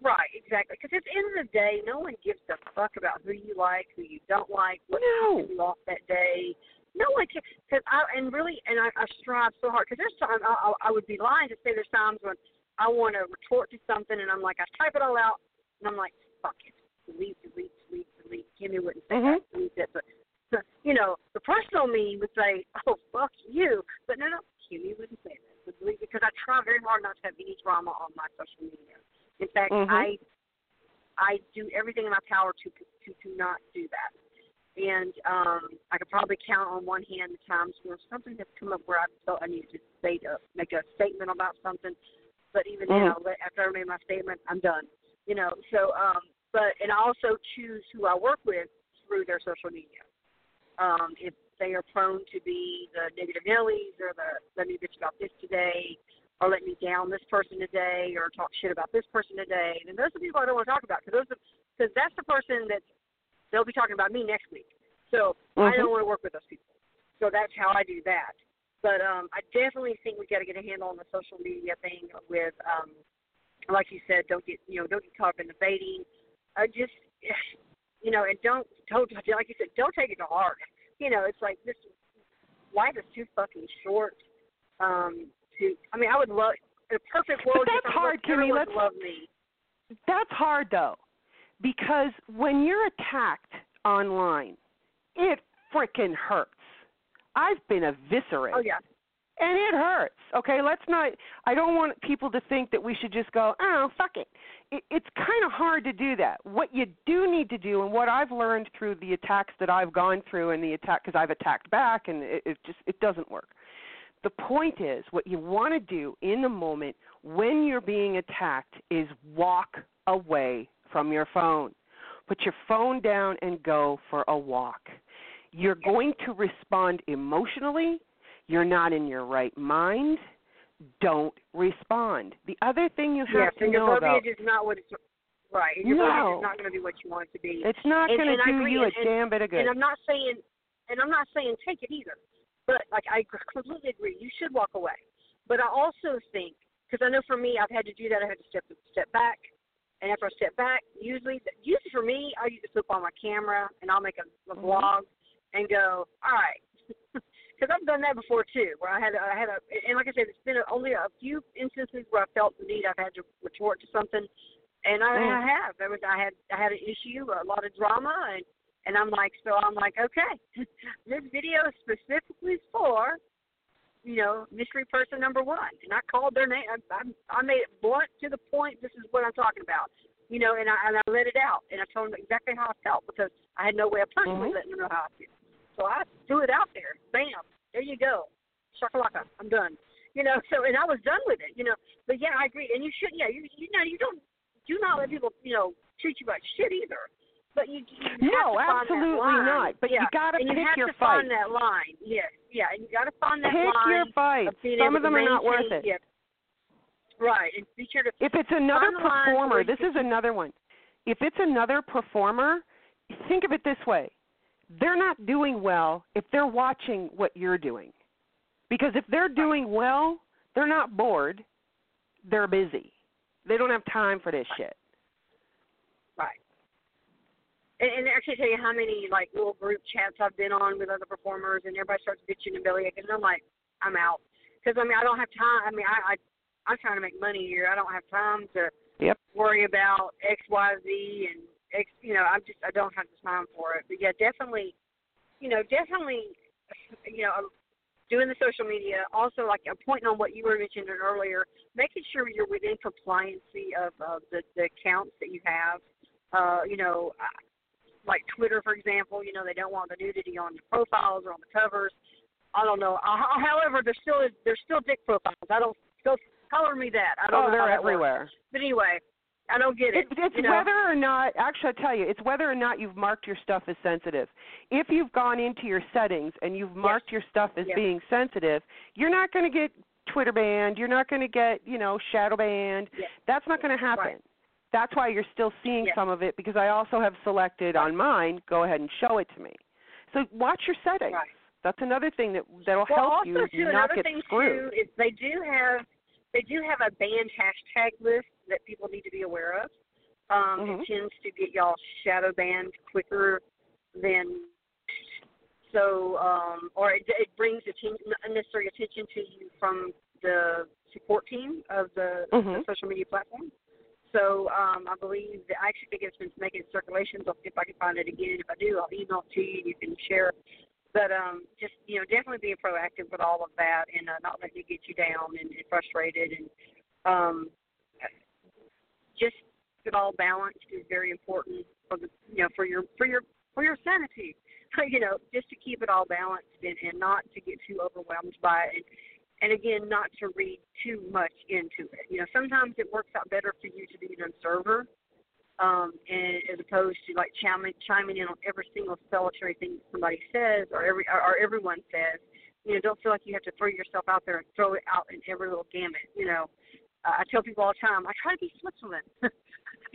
Right, exactly. Because at the end of the day, no one gives a fuck about who you like, who you don't like, what no. you off that day. No one cares. Because I and really, and I, I strive so hard. Because there's times I, I, I would be lying to say there's times when I want to retort to something, and I'm like, I type it all out, and I'm like, fuck it, delete, delete, delete, delete. Kimmie wouldn't say mm-hmm. that, delete it, but you know, the personal me would say, oh fuck you, but no, no, Kimmie wouldn't say that. But delete because I try very hard not to have any drama on my social media. In fact, mm-hmm. I I do everything in my power to to to not do that. And um, I could probably count on one hand the times where something has come up where I felt I needed to say to make a statement about something. But even mm-hmm. then, I'll let, after I made my statement, I'm done. You know. So, um, but and I also choose who I work with through their social media. Um, if they are prone to be the negative Nellies or the let me bitch about this today, or let me down this person today or talk shit about this person today. And those are people I don't want to talk about because those because that's the person that they'll be talking about me next week. So mm-hmm. I don't want to work with those people. So that's how I do that. But um, I definitely think we got to get a handle on the social media thing with, um, like you said, don't get you know don't get caught up in the baiting. I just you know and don't don't like you said don't take it to heart. You know it's like this life is too fucking short. Um, to. I mean, I would love in a perfect world. But that's hard, Kimmie. Let's love me. That's hard though, because when you're attacked online, it freaking hurts. I've been eviscerated. Oh yeah. And it hurts. Okay, let's not. I don't want people to think that we should just go, oh, fuck it. it it's kind of hard to do that. What you do need to do, and what I've learned through the attacks that I've gone through, and the attack because I've attacked back, and it, it just it doesn't work the point is, what you want to do in the moment when you're being attacked is walk away from your phone. Put your phone down and go for a walk. You're going to respond emotionally. You're not in your right mind. Don't respond. The other thing you have yes, to know about is not what it's right. And your no. is not going to be what you want it to be. It's not going to do agree, you a and, damn bit of good. And I'm not saying, and I'm not saying take it either. But like I completely agree, you should walk away. But I also think because I know for me, I've had to do that. I had to step step back, and after I step back, usually usually for me, I use to flip on my camera and I'll make a, a mm-hmm. vlog and go, all right, because I've done that before too, where I had a, I had a and like I said, it's been a, only a few instances where I felt the need I've had to retort to something, and I, mm. I have. There was I had I had an issue, a lot of drama, and and I'm like, so I'm like, okay, this video is specifically for, you know, mystery person number one. And I called their name. I, I, I made it blunt to the point. This is what I'm talking about. You know, and I and I let it out, and I told them exactly how I felt because I had no way of personally mm-hmm. letting them know how I feel. So I threw it out there. Bam, there you go. Shakalaka, I'm done. You know, so and I was done with it. You know, but yeah, I agree. And you should, yeah, you you know, you don't do not let people, you know, treat you like shit either. But you, you no, absolutely not. But yeah. you got to pick you have your to fight. find that line. Yes, yeah, and you got to find that pick line. your fight. Of Some of them are not worth it. Yeah. Right, and be sure to. If it's another performer, this is another one. If it's another performer, think of it this way: they're not doing well if they're watching what you're doing, because if they're doing well, they're not bored. They're busy. They don't have time for this shit. Right. And, can't tell you how many like little group chats I've been on with other performers, and everybody starts bitching and bellyaching, and I'm like, I'm out because I mean I don't have time. I mean I, I I'm trying to make money here. I don't have time to yep. worry about X Y Z and. You know I'm just I don't have the time for it. But yeah, definitely, you know definitely, you know doing the social media. Also like a point on what you were mentioning earlier, making sure you're within compliancy of, of the, the accounts that you have. Uh, you know, like Twitter, for example, you know, they don't want the nudity on the profiles or on the covers. I don't know. Uh, however, there's still there's still dick profiles. I don't still color me that. I don't oh, know they're everywhere. Works. But anyway, I don't get it. It, it's you know? whether or not, actually, I'll tell you, it's whether or not you've marked your stuff as sensitive. If you've gone into your settings and you've marked your stuff as Yes. being sensitive, you're not going to get Twitter banned. You're not going to get, you know, shadow banned. Yes. That's not going to happen. Right. That's why you're still seeing Yes. some of it because I also have selected on mine, go ahead and show it to me. So watch your settings. Right. That's another thing that that'll well, help also you too, not another get thing screwed. too is they do have they do have a banned hashtag list that people need to be aware of. Um, Mhm. It tends to get y'all shadow banned quicker than so, um, or it, it brings attention, unnecessary attention to you from the support team of the, the Mhm. social media platform. So um, I believe that I actually think it's been making circulations. I'll see if I can find it again. If I do, I'll email it to you. And you can share. But um, just you know, definitely being proactive with all of that and uh, not letting it get you down and, and frustrated and um, just it all balanced is very important for the you know for your for your for your sanity. you know, just to keep it all balanced and, and not to get too overwhelmed by it. And, and again, not to read too much into it. You know, sometimes it works out better for you to be an observer, um, and as opposed to like chiming, chiming in on every single solitary thing somebody says or every or, or everyone says. You know, don't feel like you have to throw yourself out there and throw it out in every little gamut. You know, uh, I tell people all the time, I try to be Switzerland. I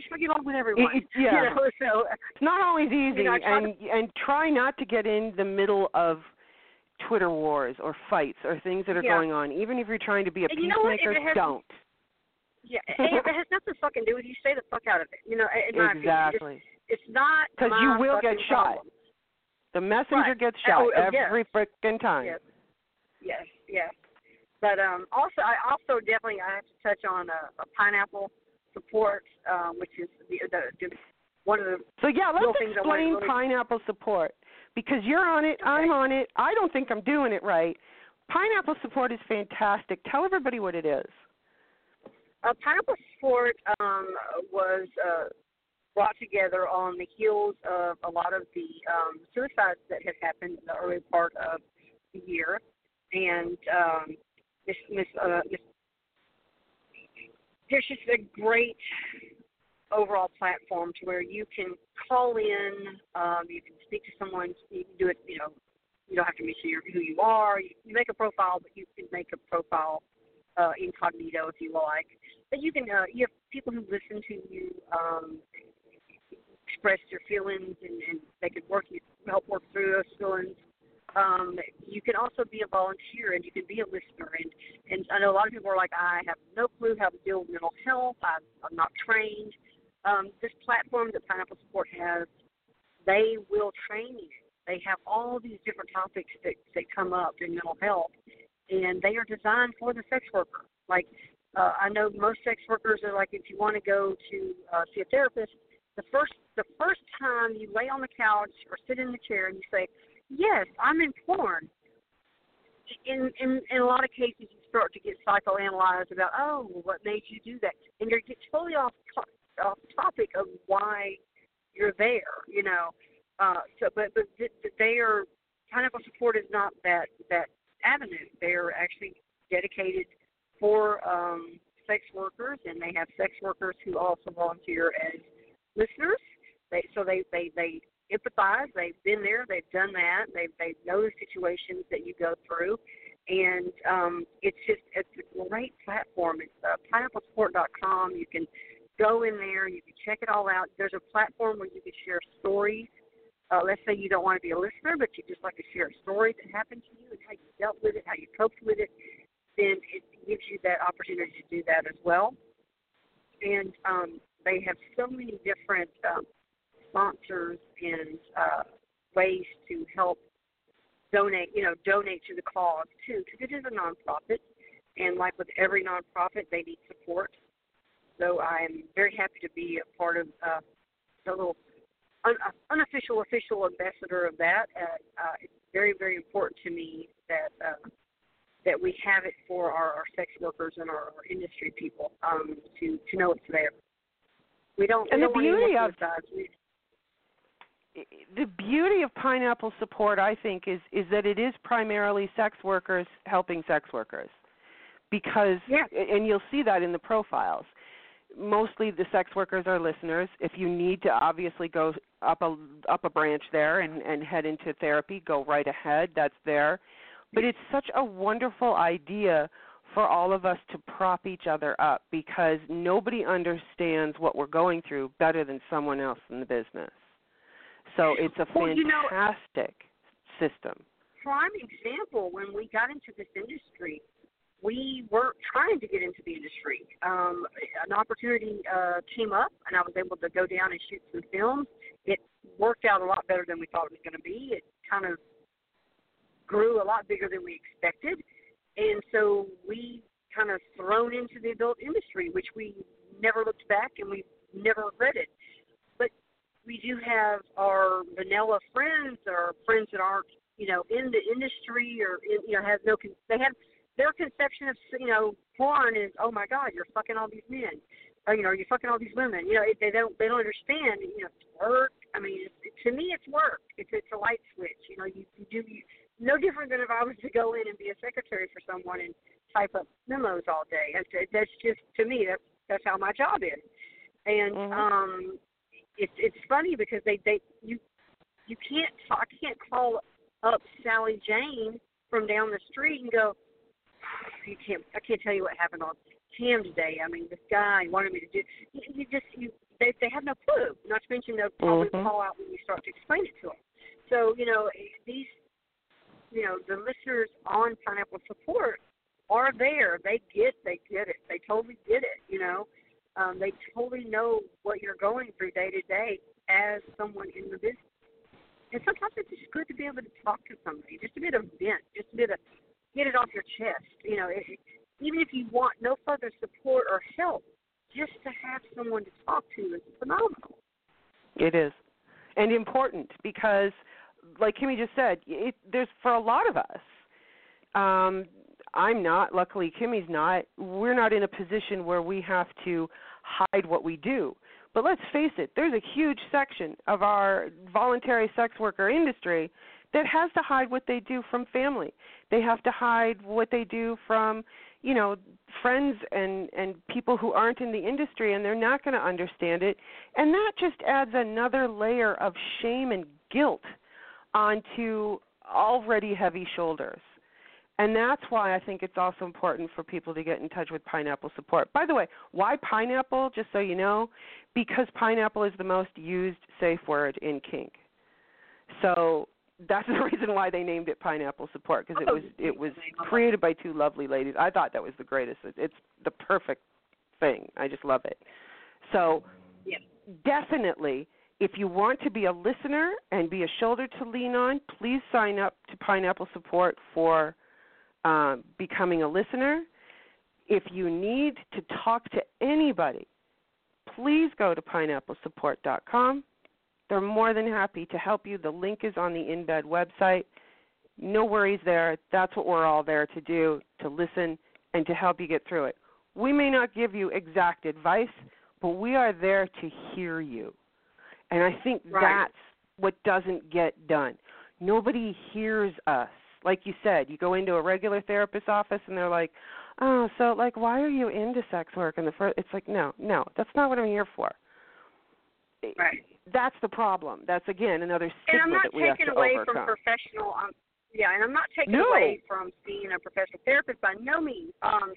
try to get along with everyone. It- yeah. You know, so It's not always easy, know, I try and and try not to get in the middle of Twitter wars or fights or things that are Yeah. going on. Even if you're trying to be a And you know peacemaker, has- don't. Yeah, and if it has nothing to fucking do with you, stay the fuck out of it. You know, in Exactly. Just, it's not Because you will get shot. problem. The messenger Right. gets Oh, shot oh, yes. every frickin' time. Yes, yes, yes. But um, also, I also definitely I have to touch on a, a pineapple support, um, which is the, the, the one of the So yeah, let's explain to pineapple support because you're on it, I'm on it. I don't think I'm doing it right. Pineapple support is fantastic. Tell everybody what it is. Uh, Pineapple support um, was uh, brought together on the heels of a lot of the um, suicides that had happened in the early part of the year, and um, this, this, uh, this, there's just a great overall platform to where you can call in, um, you can speak to someone, you can do it, you know, you don't have to mention your, who you are. You, you make a profile, but you can make a profile uh, incognito if you like. But you can, uh, you have people who listen to you um, express their feelings, and, and they can work you help work through those feelings. Um, you can also be a volunteer, and you can be a listener. And and I know a lot of people are like, I have no clue how to deal with mental health. I'm, I'm not trained. Um, this platform that Pineapple Support has, they will train you. They have all these different topics that that come up in mental health, and they are designed for the sex worker. Like uh, I know most sex workers are like, if you want to go to uh, see a therapist, the first the first time you lay on the couch or sit in the chair and you say, "Yes, I'm in porn." In in in a lot of cases, you start to get psychoanalyzed about, "Oh, what made you do that?" And you get totally off to- off topic of why you're there. You know, uh, so but but th- th- they are pineapple support is not that that avenue. They are actually dedicated for um, sex workers, and they have sex workers who also volunteer as listeners. They so they they they empathize. They've been there. They've done that. They they know the situations that you go through, and um, it's just it's a great platform. It's uh, pineapplesupport.com. You can go in there. You can check it all out. There's a platform where you can share stories. Uh, let's say you don't want to be a listener, but you just like to share a story that happened to you and how you dealt with it, how you coped with it. Then it gives you that opportunity to do that as well. And um, they have so many different um, sponsors and uh, ways to help donate, you know, donate to the cause too, because it is a nonprofit, and like with every nonprofit, they need support. So I'm very happy to be a part of uh, the little un- uh, unofficial official ambassador of that. Uh, uh, it's very very important to me that uh, that we have it for our, our sex workers and our, our industry people um, to to know it's there. We don't. And we the don't beauty of- We, the beauty of pineapple support i think is is that it is primarily sex workers helping sex workers because Yeah. and you'll see that in the profiles mostly the sex workers are listeners. If you need to obviously go up a up a branch there and and head into therapy, go right ahead. That's there. But it's such a wonderful idea for all of us to prop each other up because nobody understands what we're going through better than someone else in the business. So it's a Well, you know- fantastic system. prime example when we got into this industry we weren't trying to get into the industry. Um an opportunity uh came up and i was able to go down and shoot some films. It worked out a lot better than we thought it was going to be. It kind of grew a lot bigger than we expected. And so we kind of thrown into the adult industry which we never looked back and we never regretted we do have our vanilla friends or friends that aren't you know in the industry or in, you know have no con- they have their conception of you know porn is oh my god you're fucking all these men. Or you know you're fucking all these women. You know they don't they don't understand you know work. I mean it's, to me it's work. It's it's a light switch. You know you, you do you, no different than if I was to go in and be a secretary for someone and type up memos all day. That's that's just to me that's that's how my job is. And Mhm. um it's it's funny because they they you you can't I can't call up Sally Jane from down the street and go you can't I can't tell you what happened on Cam today. I mean this guy wanted me to do you, you just you they they have no clue. Not to mention they'll probably Mhm. call out when you start to explain it to them. So you know these you know the listeners on Pineapple Support are there. They get they get it. They totally get it. You know um, they totally know what you're going through day to day as someone in the business. And sometimes it's just good to be able to talk to somebody, just be able to vent, just be able to get it off your chest. You know, it, even if you want no further support or help, just to have someone to talk to is phenomenal. It is, and important because, like Kimmie just said, it, there's for a lot of us. Um, I'm not. Luckily, Kimmie's not. We're not in a position where we have to hide what we do. But let's face it, there's a huge section of our voluntary sex worker industry that has to hide what they do from family. They have to hide what they do from, you know, friends and and people who aren't in the industry and they're not going to understand it. And that just adds another layer of shame and guilt onto already heavy shoulders. And that's why I think it's also important for people to get in touch with pineapple support. By the way, why pineapple? Just so you know, because pineapple is the most used safe word in kink. So that's the reason why they named it pineapple support because it oh. was it was created by two lovely ladies. I thought that was the greatest. It's the perfect thing. I just love it. So Yeah. definitely if you want to be a listener and be a shoulder to lean on, please sign up to Pineapple Support for um, becoming a listener. If you need to talk to anybody, please go to pineapplesupport.com. They're more than happy to help you. The link is on the InBed website. No worries there. That's what we're all there to do, to listen and to help you get through it. We may not give you exact advice, but we are there to hear you. And I think Right. that's what doesn't get done. Nobody hears us. Like you said, you go into a regular therapist's office and they're like, "Oh, so like why are you into sex work?" And the first it's like, "No, no, that's not what I'm here for." Right. That's the problem. That's again another And stigma I'm not that we have taking to away overcome. from professional. Um, yeah, and I'm not taking No. away from being a professional therapist by no means. Um,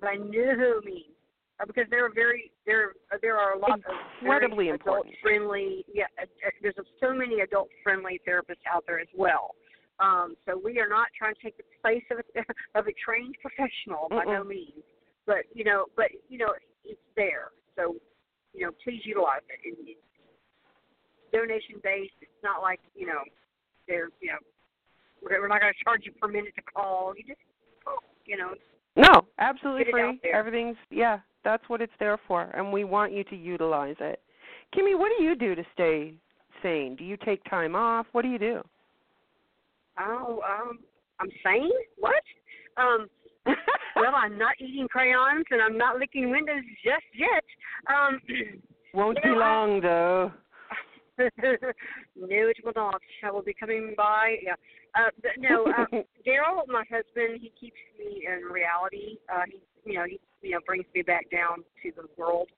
by no means, uh, because there are very there uh, there are a lot Incredibly of important. adult friendly. Yeah, uh, there's so many adult friendly therapists out there as well. Um, so we are not trying to take the place of a, of a trained professional by no Mm-mm. means. But you know, but you know, it's there. So you know, please utilize it. it it's donation based. It's not like you know, they're you know, we're, we're not going to charge you per minute to call. You just. You know, No, absolutely Get it out free. Everything's yeah, that's what it's there for, and we want you to utilize it. Kimmie, what do you do to stay sane? Do you take time off? What do you do? Oh, um, I'm sane. What? Um, well, I'm not eating crayons and I'm not licking windows just yet. Um, Won't be know, long though. no, it will not. I will be coming by. Yeah. Uh, but no, uh, Daryl, my husband, he keeps me in reality. Uh, he, you know, he, you know, brings me back down to the world.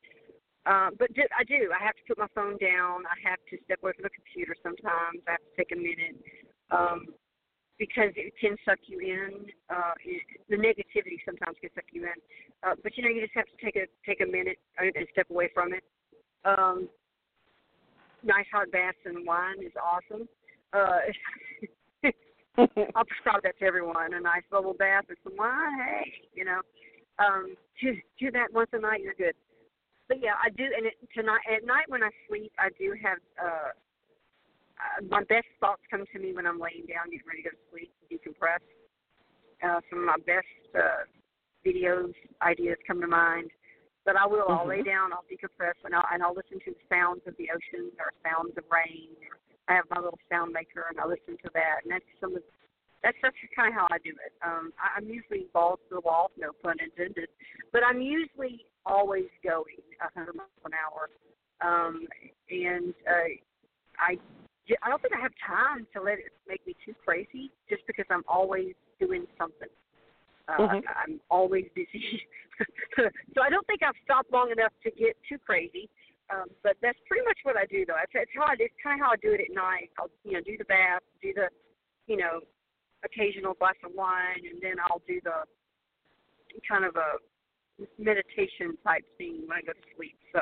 Uh, but do, I do. I have to put my phone down. I have to step away from the computer sometimes. I have to take a minute um, because it can suck you in. Uh, the negativity sometimes can suck you in. Uh, but you know, you just have to take a take a minute and step away from it. Um, nice hot baths and wine is awesome. Uh, I'll prescribe that to everyone. A nice bubble bath with some wine. Hey, you know, um, do do that once a night. You're good. But yeah, I do. And it, tonight at night when I sleep, I do have uh, uh, my best thoughts come to me when I'm laying down, getting ready to go to sleep, decompress. Uh, some of my best uh, videos, ideas come to mind. But I will. Mm-hmm. I'll lay down. I'll decompress, and I'll and I'll listen to the sounds of the ocean or sounds of rain. I have my little sound maker, and I listen to that. And that's some of that's that's kind of how I do it. Um, I, I'm usually balls to the wall, no pun intended, but I'm usually always going 100 miles an hour. Um, and uh, I I don't think I have time to let it make me too crazy, just because I'm always doing something. Uh, mm-hmm. I'm always busy, so I don't think I've stopped long enough to get too crazy. Um, but that's pretty much what I do, though. It's, it's how I, it's kind of how I do it at night. I'll you know do the bath, do the you know occasional glass of wine, and then I'll do the kind of a meditation type thing when I go to sleep. So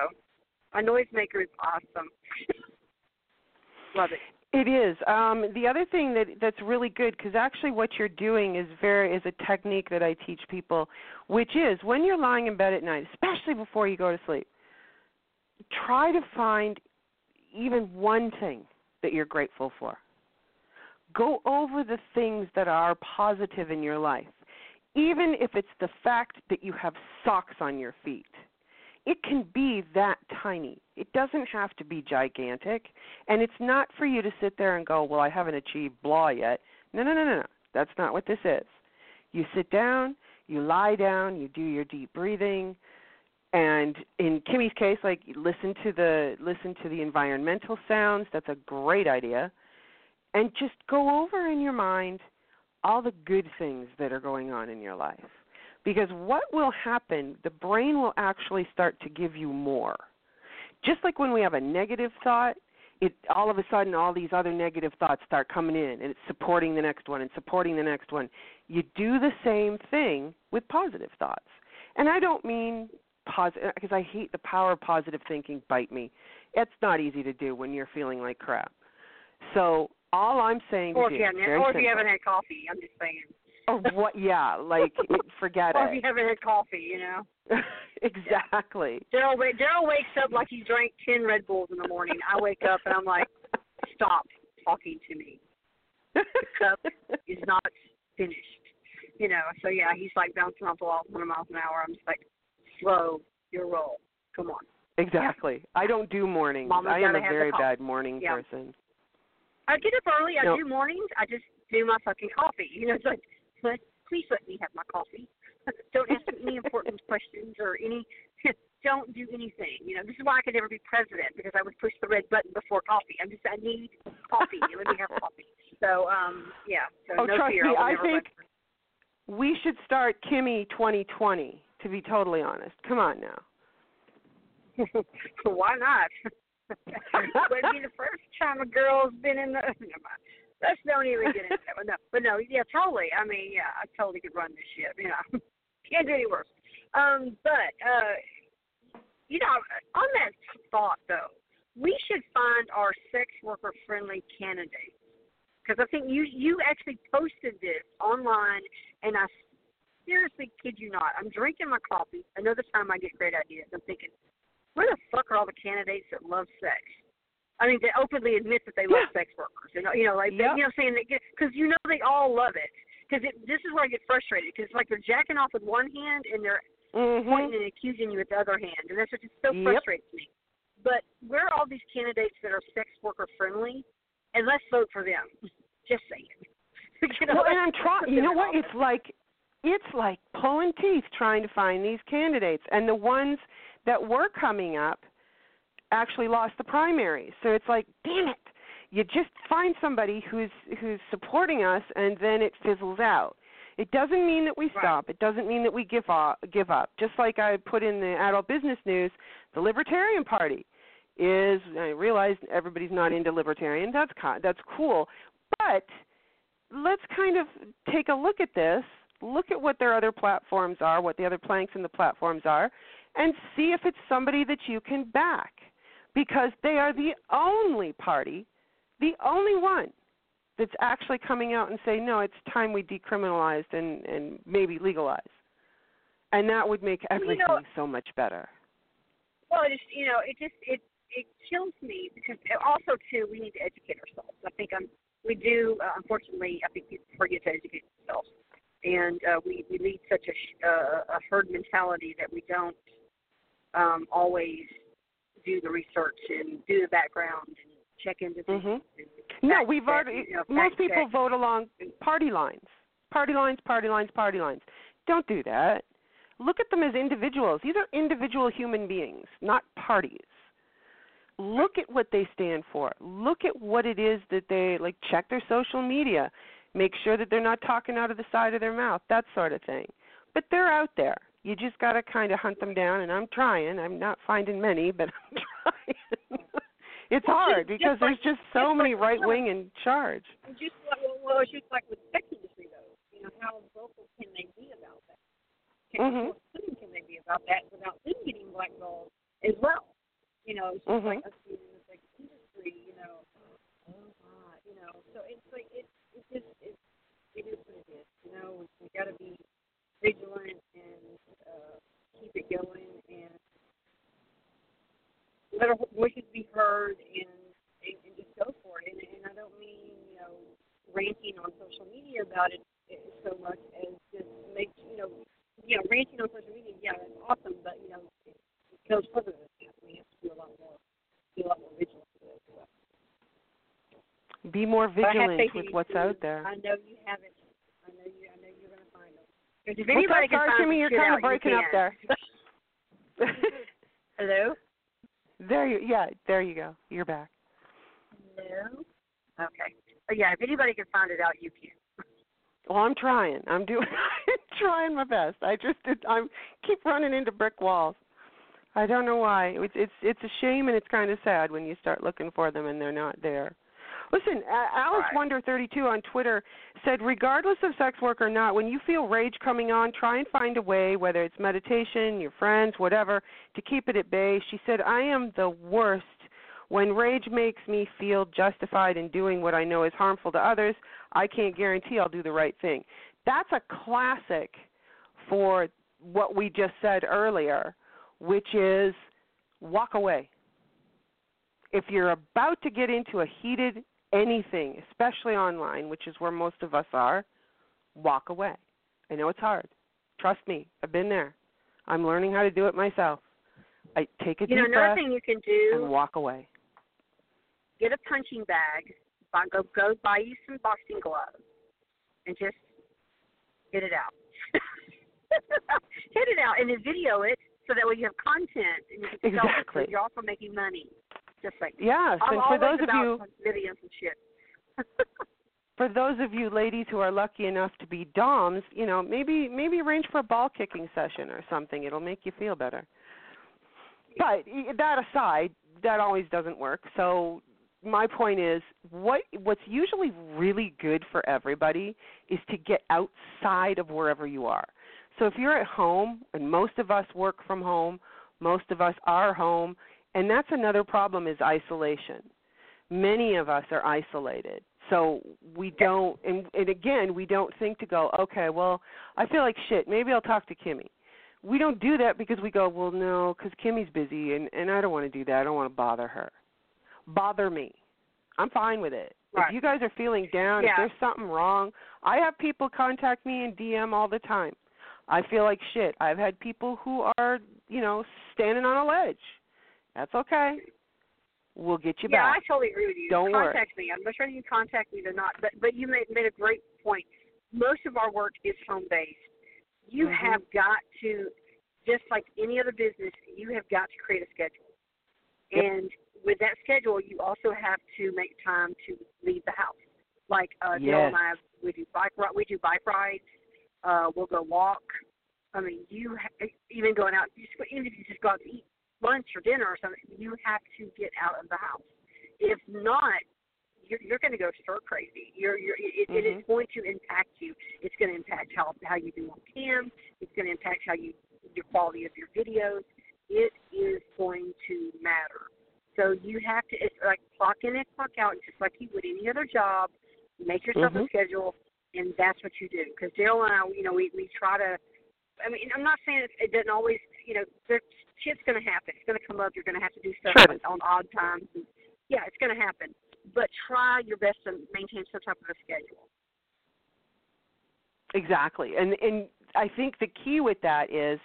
a noisemaker is awesome. Love it. It is. Um, the other thing that that's really good because actually what you're doing is very is a technique that I teach people, which is when you're lying in bed at night, especially before you go to sleep, try to find even one thing that you're grateful for. Go over the things that are positive in your life, even if it's the fact that you have socks on your feet it can be that tiny. It doesn't have to be gigantic. And it's not for you to sit there and go, well, I haven't achieved blah yet. No, no, no, no, no. That's not what this is. You sit down, you lie down, you do your deep breathing, and in Kimmie's case, like listen to the listen to the environmental sounds. That's a great idea, and just go over in your mind all the good things that are going on in your life. Because what will happen, the brain will actually start to give you more. Just like when we have a negative thought, it all of a sudden all these other negative thoughts start coming in and it's supporting the next one and supporting the next one. You do the same thing with positive thoughts. And I don't mean positive because I hate the power of positive thinking bite me. It's not easy to do when you're feeling like crap. So all I'm saying or to if do, you, or if you haven't had coffee, I'm just saying oh what yeah like forget or it if you haven't had coffee you know exactly daryl daryl wakes up like he drank ten red bulls in the morning i wake up and i'm like stop talking to me the cup is not finished you know so yeah he's like bouncing off the wall 100 miles an hour i'm just like slow your roll come on exactly yeah. i don't do mornings Mama's i am a very bad morning yeah. person I get up early. I no. do mornings. I just do my fucking coffee. You know, it's like, but please let me have my coffee. don't ask me any important questions or any. don't do anything. You know, this is why I could never be president because I would push the red button before coffee. I'm just I need coffee. let me have coffee. So um yeah. So oh, no trust fear. me, I, I think we should start Kimmie 2020. To be totally honest, come on now. why not? would be the first time a girl's been in the. Let's don't even get into that. But no, but no, yeah, totally. I mean, yeah, I totally could run this ship. You know, can't do any worse. Um, but uh, you know, on that thought though, we should find our sex worker friendly candidates because I think you you actually posted this online, and I seriously kid you not. I'm drinking my coffee. Another time I get great ideas. I'm thinking, where the fuck are all the candidates that love sex? I mean, they openly admit that they love yeah. sex workers. You know, you know, like yep. you know, saying that because you know they all love it. Because this is where I get frustrated. Because it's like they're jacking off with one hand and they're mm-hmm. pointing and accusing you with the other hand, and that's what just so yep. frustrates me. But where are all these candidates that are sex worker friendly? And let's vote for them. Just saying. you know, well, and I'm trying. You know what? It's like it's like pulling teeth trying to find these candidates, and the ones that were coming up actually lost the primary. So it's like, damn it. You just find somebody who's who's supporting us and then it fizzles out. It doesn't mean that we Right. stop. It doesn't mean that we give up. Give up. Just like I put in the adult business news, the Libertarian Party is. I realize everybody's not into libertarian. That's that's cool, but let's kind of take a look at this. Look at what their other platforms are, what the other planks in the platforms are, and see if it's somebody that you can back, because they are the only party, the only one that's actually coming out and saying, no, it's time we decriminalized and and maybe legalize, and that would make Well, you everything know- so much better. Well, it just you know, it just it it kills me because also too we need to educate ourselves. I think um we do uh, unfortunately I think people forget to educate themselves, and uh, we we lead such a sh- uh, a herd mentality that we don't um always do the research and do the background and check into things. Mhm. No, we've already. you know, most fact people check. vote along party lines, party lines, party lines, party lines. Don't do that. Look at them as individuals. These are individual human beings, not parties. Look at what they stand for. Look at what it is that they like. Check their social media. Make sure that they're not talking out of the side of their mouth. That sort of thing. But they're out there. You just got to kind of hunt them down, and I'm trying. I'm not finding many, but I'm trying. it's hard because like- there's just so many like- right wing in charge. Just like well, it's just like with the sex industry though, you know, how vocal can they be about that? Can, Mhm. how can they be about that without them getting blackballed as well? You know, it's just Mhm. like us being in the sex industry, you know. Oh God, you know. So it's like it it just it it is what it is. You know, we, we got to be vigilant and uh, keep it going and let our voices be heard and, and, and just go for it. And, and I don't mean, you know, ranting on social media about it so much as just make, you know, you know, ranting on social media, yeah, that's awesome, but, you know, it, goes further than that. We have to do a lot more, be a lot more vigilant with it. So. Be more But I have vigilant with what's out there. I know you have it. I know you. I know you're going to find them. If What's anybody up, can sorry, find Kimmie? You're kind out, of breaking up there. Hello. there you, yeah, there you go. You're back. No. Okay. But yeah, if anybody can find it out, you can. Well, I'm trying. I'm doing. I'm trying my best. I just did, I'm keep running into brick walls. I don't know why. It's it's it's a shame and it's kind of sad when you start looking for them and they're not there. Listen, Alice Right. Wonder 32 on Twitter said, regardless of sex work or not, when you feel rage coming on, try and find a way, whether it's meditation, your friends, whatever, to keep it at bay. She said, I am the worst. When rage makes me feel justified in doing what I know is harmful to others, I can't guarantee I'll do the right thing. That's a classic for what we just said earlier, which is walk away. If you're about to get into a heated anything, especially online, which is where most of us are, walk away. I know it's hard. Trust me, I've been there. I'm learning how to do it myself. I take a You know, deep another breath thing you can do and walk away. get a punching bag, buy, go go buy you some boxing gloves, and just hit it out. hit it out, and then video it so that way you have content and you can sell it. So you're also making money. Just like Yes, I'm and for those of you videos and shit. for those of you ladies who are lucky enough to be doms, you know, maybe maybe arrange for a ball kicking session or something. It'll make you feel better. But that aside, that always doesn't work. So my point is what what's usually really good for everybody is to get outside of wherever you are. So if you're at home and most of us work from home, most of us are home, and that's another problem is isolation. Many of us are isolated. So we don't and, and again, we don't think to go, okay, well, I feel like shit, maybe I'll talk to Kimmie we don't do that because we go, well, no, because Kimmie's busy, and and I don't want to do that. I don't want to bother her. Bother me. I'm fine with it. Right. If you guys are feeling down, if there's something wrong, I have people contact me in DM all the time. I feel like shit. I've had people who are, you know, standing on a ledge. That's okay. We'll get you yeah, back. Yeah, I totally agree with you. Don't worry. contact me. I'm not sure you can contact me or not, but but you made made a great point. Most of our work is home based. You Mhm. have got to, just like any other business, you have got to create a schedule. Yep. And with that schedule, you also have to make time to leave the house. Like uh, Yes. and I, we do bike ri- we do bike rides. Uh, we'll go walk. I mean, you ha- even going out, you just, even if you just go out to eat lunch or dinner or something, you have to get out of the house. If not, you're, you're going to go stir crazy. You're, you're, it, mm-hmm. it is Mm-hmm. going to impact you. It's going to impact how how you do on cam. It's going to impact how you your quality of your videos. It is going to matter. So you have to it's like clock in and clock out, just like you would any other job. Make yourself Mhm. a schedule, and that's what you do. Because Daryl and I, you know, we we try to. I mean, I'm not saying it, it doesn't always. You know, there's shit's going to happen. It's going to come up. You're going to have to do stuff Sure. on, on odd times. And, yeah, it's going to happen. But try your best to maintain some type of a schedule. Exactly. And and I think the key with that is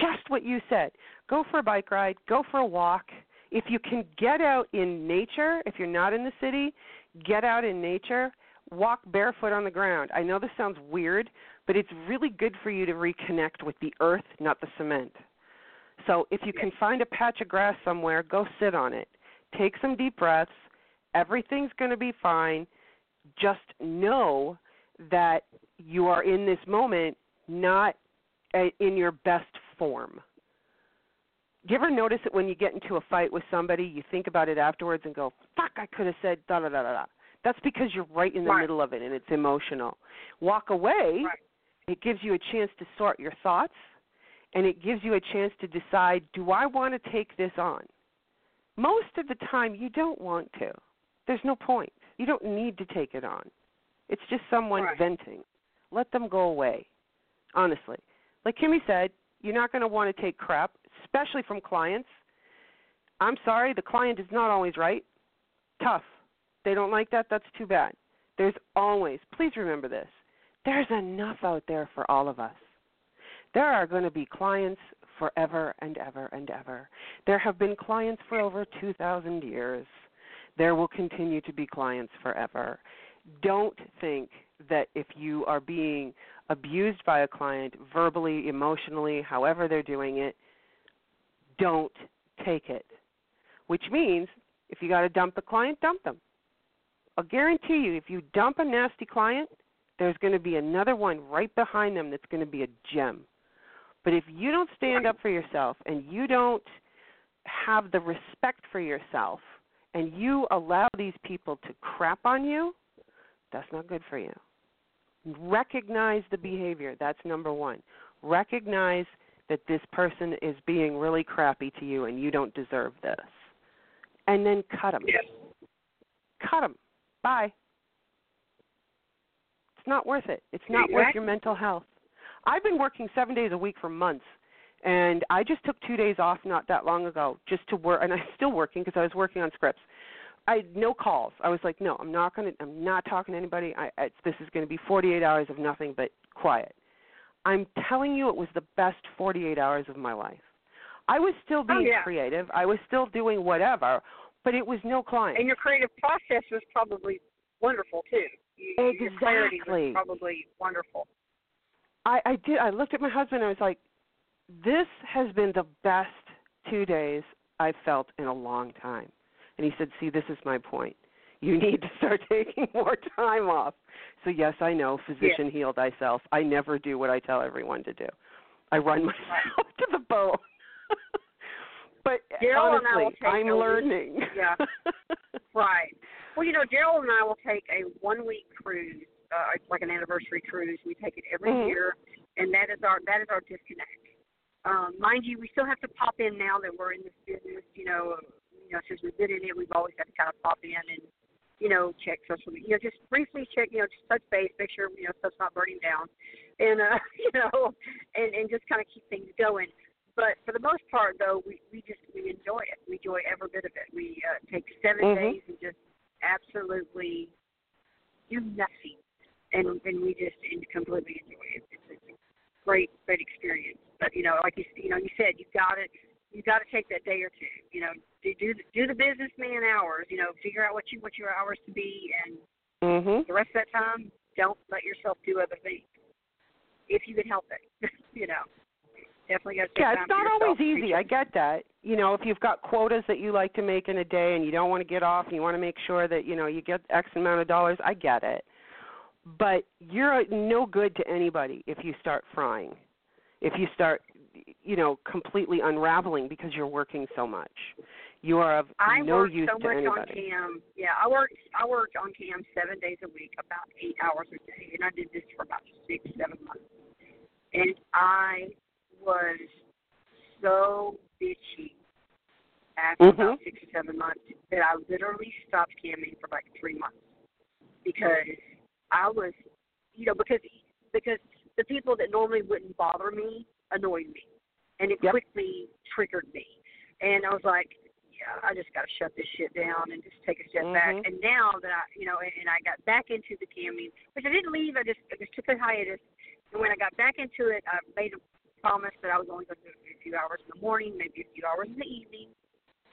just what you said. Go for a bike ride, go for a walk. If you can get out in nature, if you're not in the city, get out in nature, walk barefoot on the ground. I know this sounds weird, but it's really good for you to reconnect with the earth, not the cement. So if you can find a patch of grass somewhere, go sit on it. Take some deep breaths. Everything's going to be fine. Just know that you are in this moment not in your best form. Do you ever notice that when you get into a fight with somebody, you think about it afterwards and go, fuck, I could have said da da da da da. That's because you're right in the Right. middle of it and it's emotional. Walk away, Right. it gives you a chance to sort your thoughts and it gives you a chance to decide do I want to take this on? Most of the time, you don't want to. There's no point. You don't need to take it on. It's just someone Right. venting. Let them go away. Honestly. Like Kimmie said, you're not going to want to take crap, especially from clients. I'm sorry, the client is not always right. Tough. They don't like that, that's too bad. There's always, please remember this, there's enough out there for all of us. There are going to be clients forever and ever and ever. There have been clients for over 2,000 years. There will continue to be clients forever. Don't think that if you are being abused by a client verbally, emotionally, however they're doing it, don't take it. Which means if you got to dump the client, dump them. I'll guarantee you, if you dump a nasty client, there's going to be another one right behind them that's going to be a gem. But if you don't stand up for yourself and you don't have the respect for yourself and you allow these people to crap on you, that's not good for you. Recognize the behavior. That's number one. Recognize that this person is being really crappy to you and you don't deserve this. And then cut them. Yes. Cut them. Bye. It's not worth it. It's not worth your mental health. I've been working seven days a week for months, and I just took two days off not that long ago just to work, and I'm still working because I was working on scripts. I had no calls. I was like, no, I'm not going to. I'm not talking to anybody. I, it's, this is going to be 48 hours of nothing but quiet. I'm telling you, it was the best 48 hours of my life. I was still Oh, being yeah. creative. I was still doing whatever, but it was no client. And your creative process was probably wonderful too. You, Your clarity Exactly. was probably wonderful. I, I did. I looked at my husband. and I was like, "This has been the best two days I've felt in a long time." And he said, "See, this is my point. You need to start taking more time off." So yes, I know. Physician heal thyself. I never do what I tell everyone to do. I run myself to the bone. but I will honestly, take I'm a week- learning. Yeah. Right. Well, you know, Daryl and I will take a one week cruise, uh, it's like an anniversary cruise. We take it every Mhm. year, and that is our that is our disconnect. Um, mind you, we still have to pop in now that we're in this business. You know, you know, since we've been in it, we've always had to kind of pop in and you know check social media. You know, just briefly check. You know, just touch base, make sure you know stuff's not burning down, and uh, you know, and and just kind of keep things going. But for the most part, though, we we just we enjoy it. We enjoy every bit of it. We uh, take 7 Mhm. days and just absolutely do nothing, and and we just completely enjoy it. It's, it's a great great experience. But you know, like you you know you said, you got to you got to take that day or two. You know, do do the, do the businessman hours. You know, figure out what you want your hours to be, and mhm. the rest of that time, don't let yourself do other things if you can help it. you know, definitely got to Yeah, it's not always easy. I get that. You know, if you've got quotas that you like to make in a day and you don't want to get off and you want to make sure that, you know, you get X amount of dollars, I get it. but you're no good to anybody if you start frying. If you start, you know, completely unraveling because you're working so much. You are of I no work use so to much anybody. on cam. Yeah, I worked I worked on cam seven days a week, about eight hours a day, and I did this for about six, seven months. And I was so bitchy after about Mhm. six or seven months that I literally stopped camming for like three months because I was, you know, because because the people that normally wouldn't bother me annoyed me, and it Yep. quickly triggered me, and I was like, yeah, I just got to shut this shit down and just take a step back. Mhm. And now that I, you know, and, and I got back into the camming, which I didn't leave, I just I just took a hiatus, and when I got back into it, I made a promise that I was only going to do a few hours in the morning, maybe a few hours in the evening,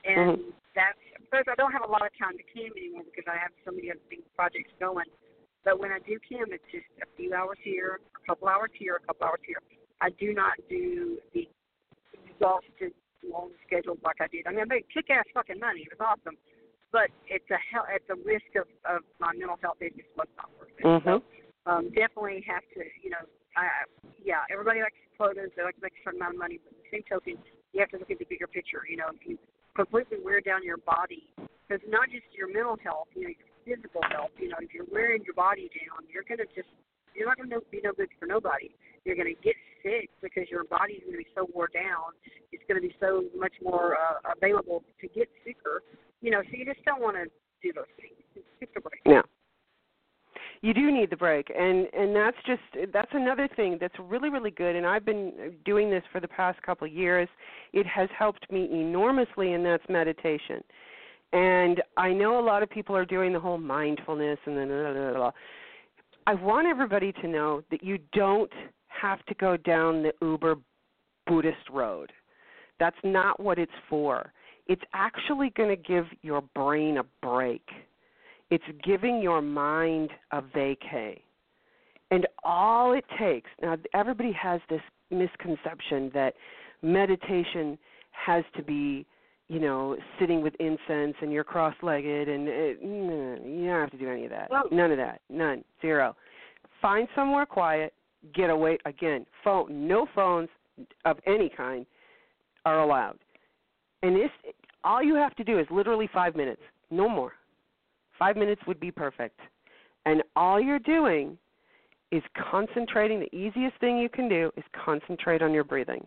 and Mhm. that's because I don't have a lot of time to cam anymore because I have so many other things projects going. But when I do cam, it's just a few hours here, a couple hours here, a couple hours here. I do not do the exhausted long schedule like I did. I mean, I made kick ass fucking money. It was awesome, but it's a hell, it's a risk of of my mental health. It just was not worth it. Mhm. So um, definitely have to, you know, I, I- yeah, everybody likes quotas. They like make a certain amount of money, but at the same token, you have to look at the bigger picture. You know, if you completely wear down your body, because not just your mental health, you know, your physical health. You know, if you're wearing your body down, you're gonna just, you're not gonna be no good for nobody. You're gonna get sick because your body's gonna be so wore down. It's gonna be so much more uh, available to get sicker. You know, so you just don't want to do those things. Just a break. Yeah. You do need the break, and and that's just that's another thing that's really really good. And I've been doing this for the past couple of years. It has helped me enormously, and that's meditation. And I know a lot of people are doing the whole mindfulness and then blah, blah, blah. I want everybody to know that you don't have to go down the uber Buddhist road. That's not what it's for. It's actually going to give your brain a break. It's giving your mind a vacay. And all it takes, now everybody has this misconception that meditation has to be, you know, sitting with incense and you're cross legged and it, no, you don't have to do any of that. No. None of that. None. Zero. Find somewhere quiet, get away again. Phone no phones of any kind are allowed. And this all you have to do is literally five minutes, no more. Five minutes would be perfect. And all you're doing is concentrating. The easiest thing you can do is concentrate on your breathing.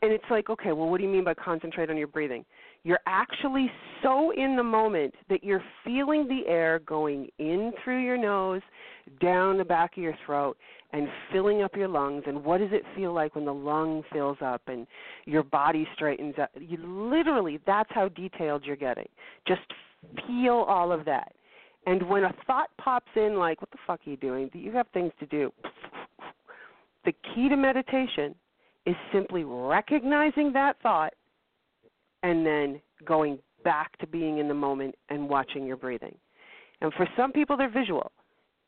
And it's like, okay, well, what do you mean by concentrate on your breathing? You're actually so in the moment that you're feeling the air going in through your nose, down the back of your throat, and filling up your lungs. And what does it feel like when the lung fills up and your body straightens up? You literally, that's how detailed you're getting. Just feel all of that. And when a thought pops in, like, what the fuck are you doing? You have things to do. The key to meditation is simply recognizing that thought and then going back to being in the moment and watching your breathing. And for some people, they're visual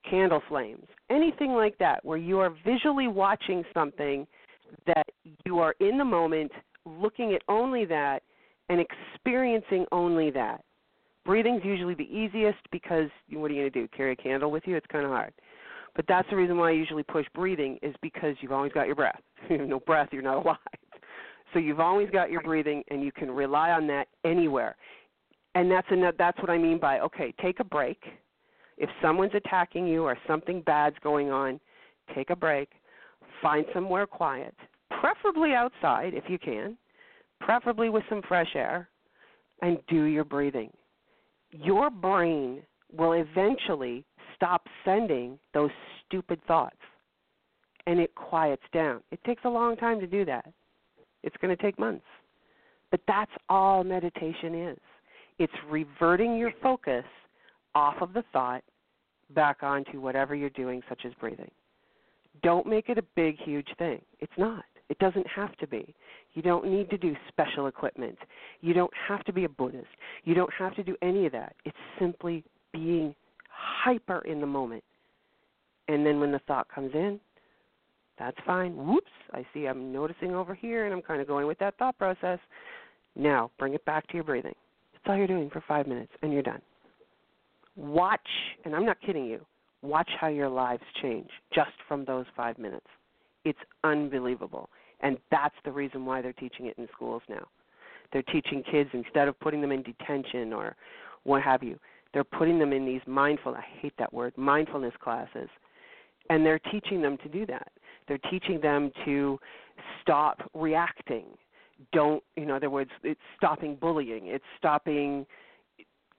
candle flames, anything like that, where you are visually watching something that you are in the moment, looking at only that, and experiencing only that. Breathing's usually the easiest because what are you going to do? Carry a candle with you? It's kind of hard. But that's the reason why I usually push breathing is because you've always got your breath. You have no breath, you're not alive. So you've always got your breathing, and you can rely on that anywhere. And that's another, that's what I mean by okay, take a break. If someone's attacking you or something bad's going on, take a break. Find somewhere quiet, preferably outside if you can, preferably with some fresh air, and do your breathing. Your brain will eventually stop sending those stupid thoughts and it quiets down. It takes a long time to do that. It's going to take months. But that's all meditation is. It's reverting your focus off of the thought back onto whatever you're doing, such as breathing. Don't make it a big, huge thing. It's not. It doesn't have to be. You don't need to do special equipment. You don't have to be a Buddhist. You don't have to do any of that. It's simply being hyper in the moment. And then when the thought comes in, that's fine. Whoops, I see I'm noticing over here and I'm kind of going with that thought process. Now, bring it back to your breathing. That's all you're doing for five minutes and you're done. Watch, and I'm not kidding you, Watch how your lives change just from those five minutes. It's unbelievable. And that's the reason why they're teaching it in schools now. They're teaching kids instead of putting them in detention or what have you, they're putting them in these mindful I hate that word, mindfulness classes. And they're teaching them to do that. They're teaching them to stop reacting. Don't, in other words, it's stopping bullying. It's stopping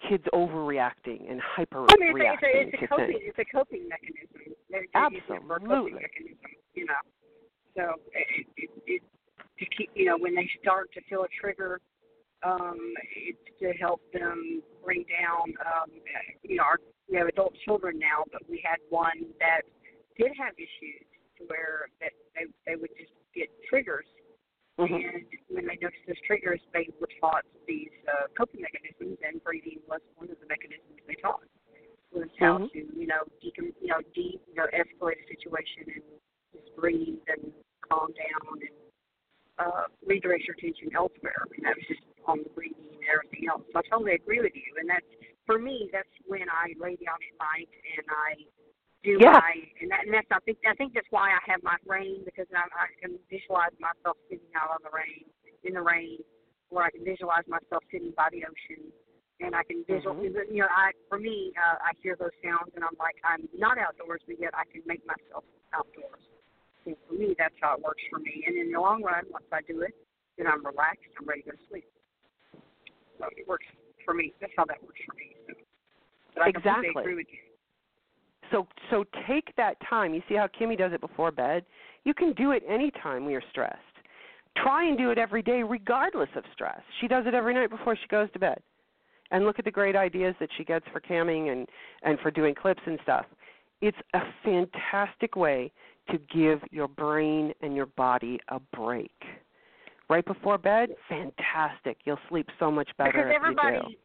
kids overreacting and hyper I mean, it's a, it's it's a coping, it's a coping mechanism. They're, they're using it for a coping Absolutely. mechanism, you know. So it, it, it, to keep, you know, when they start to feel a trigger, um, it's to help them bring down, um, you know, our, we have adult children now, but we had one that did have issues to where that they they would just get triggers, Mhm. and when they noticed those triggers, they were taught these uh, coping mechanisms, and breathing was one of the mechanisms they taught. Was how Mhm. to, you know, decom- you know, de, you know, escalate a situation and just breathe and calm down and uh, redirect your attention elsewhere. And that was just on the breathing and everything else. So I totally agree with you. And that's for me. That's when I lay down at night and I do Yeah. my and that and that's I think I think that's why I have my rain because I, I can visualize myself sitting out on the rain in the rain, or I can visualize myself sitting by the ocean. And I can visual, Mhm. you know, I for me, uh, I hear those sounds, and I'm like, I'm not outdoors, but yet I can make myself outdoors. And for me, that's how it works for me. And in the long run, once I do it, then I'm relaxed. I'm ready to go to sleep. So it works for me. That's how that works for me. So, but I completely Exactly. agree with you. So so take that time. You see how Kimmie does it before bed? You can do it any time when you're stressed. Try and do it every day regardless of stress. She does it every night before she goes to bed. And look at the great ideas that she gets for camming and and for doing clips and stuff. It's a fantastic way to give your brain and your body a break. Right before bed, fantastic. You'll sleep so much better because everybody,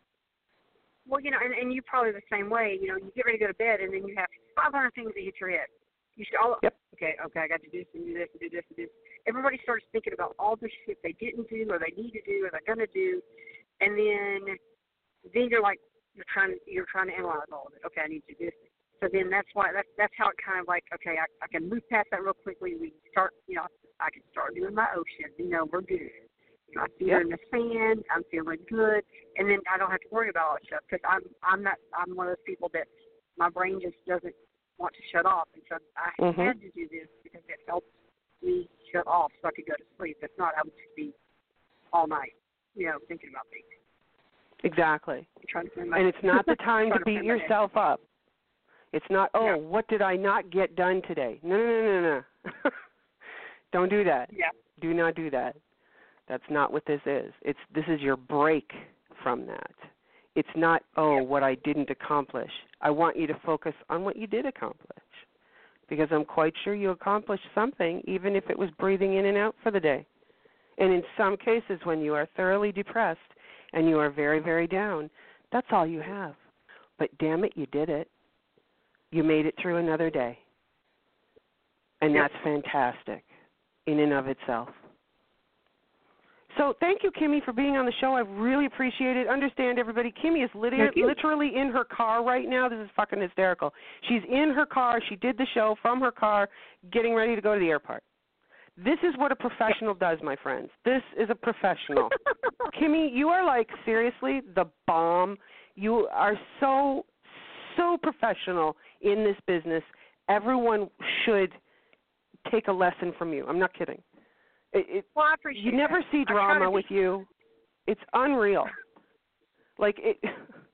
well, you know, and, and you probably the same way. You know, you get ready to go to bed, and then you have 500 things that hit your head. You should all, Yep. okay, okay, I got to do this and do this and do this and do this. Everybody starts thinking about all the shit they didn't do, or they need to do, or they're gonna do, and then, then you're like, you're trying, you're trying to analyze all of it. Okay, I need to do this. So then that's why that's that's how it kind of like okay I, I can move past that real quickly. We start you know I can start doing my ocean. You know we're good. You know, I feel Yep. in the sand. I'm feeling good, and then I don't have to worry about all that stuff because I'm I'm not I'm one of those people that my brain just doesn't want to shut off, and so I Mhm. had to do this because it helps me shut off so I could go to sleep. If not, I would just be all night, you know, thinking about things. Exactly. Trying to my and it's not the time to beat yourself up. It's not, oh, Yeah. what did I not get done today? No, no, no, no, no. Don't do that. Yeah. Do not do that. That's not what this is. It's this is your break from that. It's not, oh, what I didn't accomplish. I want you to focus on what you did accomplish. Because I'm quite sure you accomplished something, even if it was breathing in and out for the day. And in some cases, when you are thoroughly depressed and you are very, very down, that's all you have. But damn it, you did it. You made it through another day. And that's fantastic in and of itself. So thank you, Kimmie, for being on the show. I really appreciate it. Understand, everybody, Kimmie is lit- literally in her car right now. This is fucking hysterical. She's in her car. She did the show from her car, getting ready to go to the airport. This is what a professional does, my friends. This is a professional. Kimmie, you are like seriously the bomb. You are so so professional in this business. Everyone should take a lesson from you. I'm not kidding. It, it, Well, I appreciate you never that. see I try to drama be- with you. It's unreal. Like it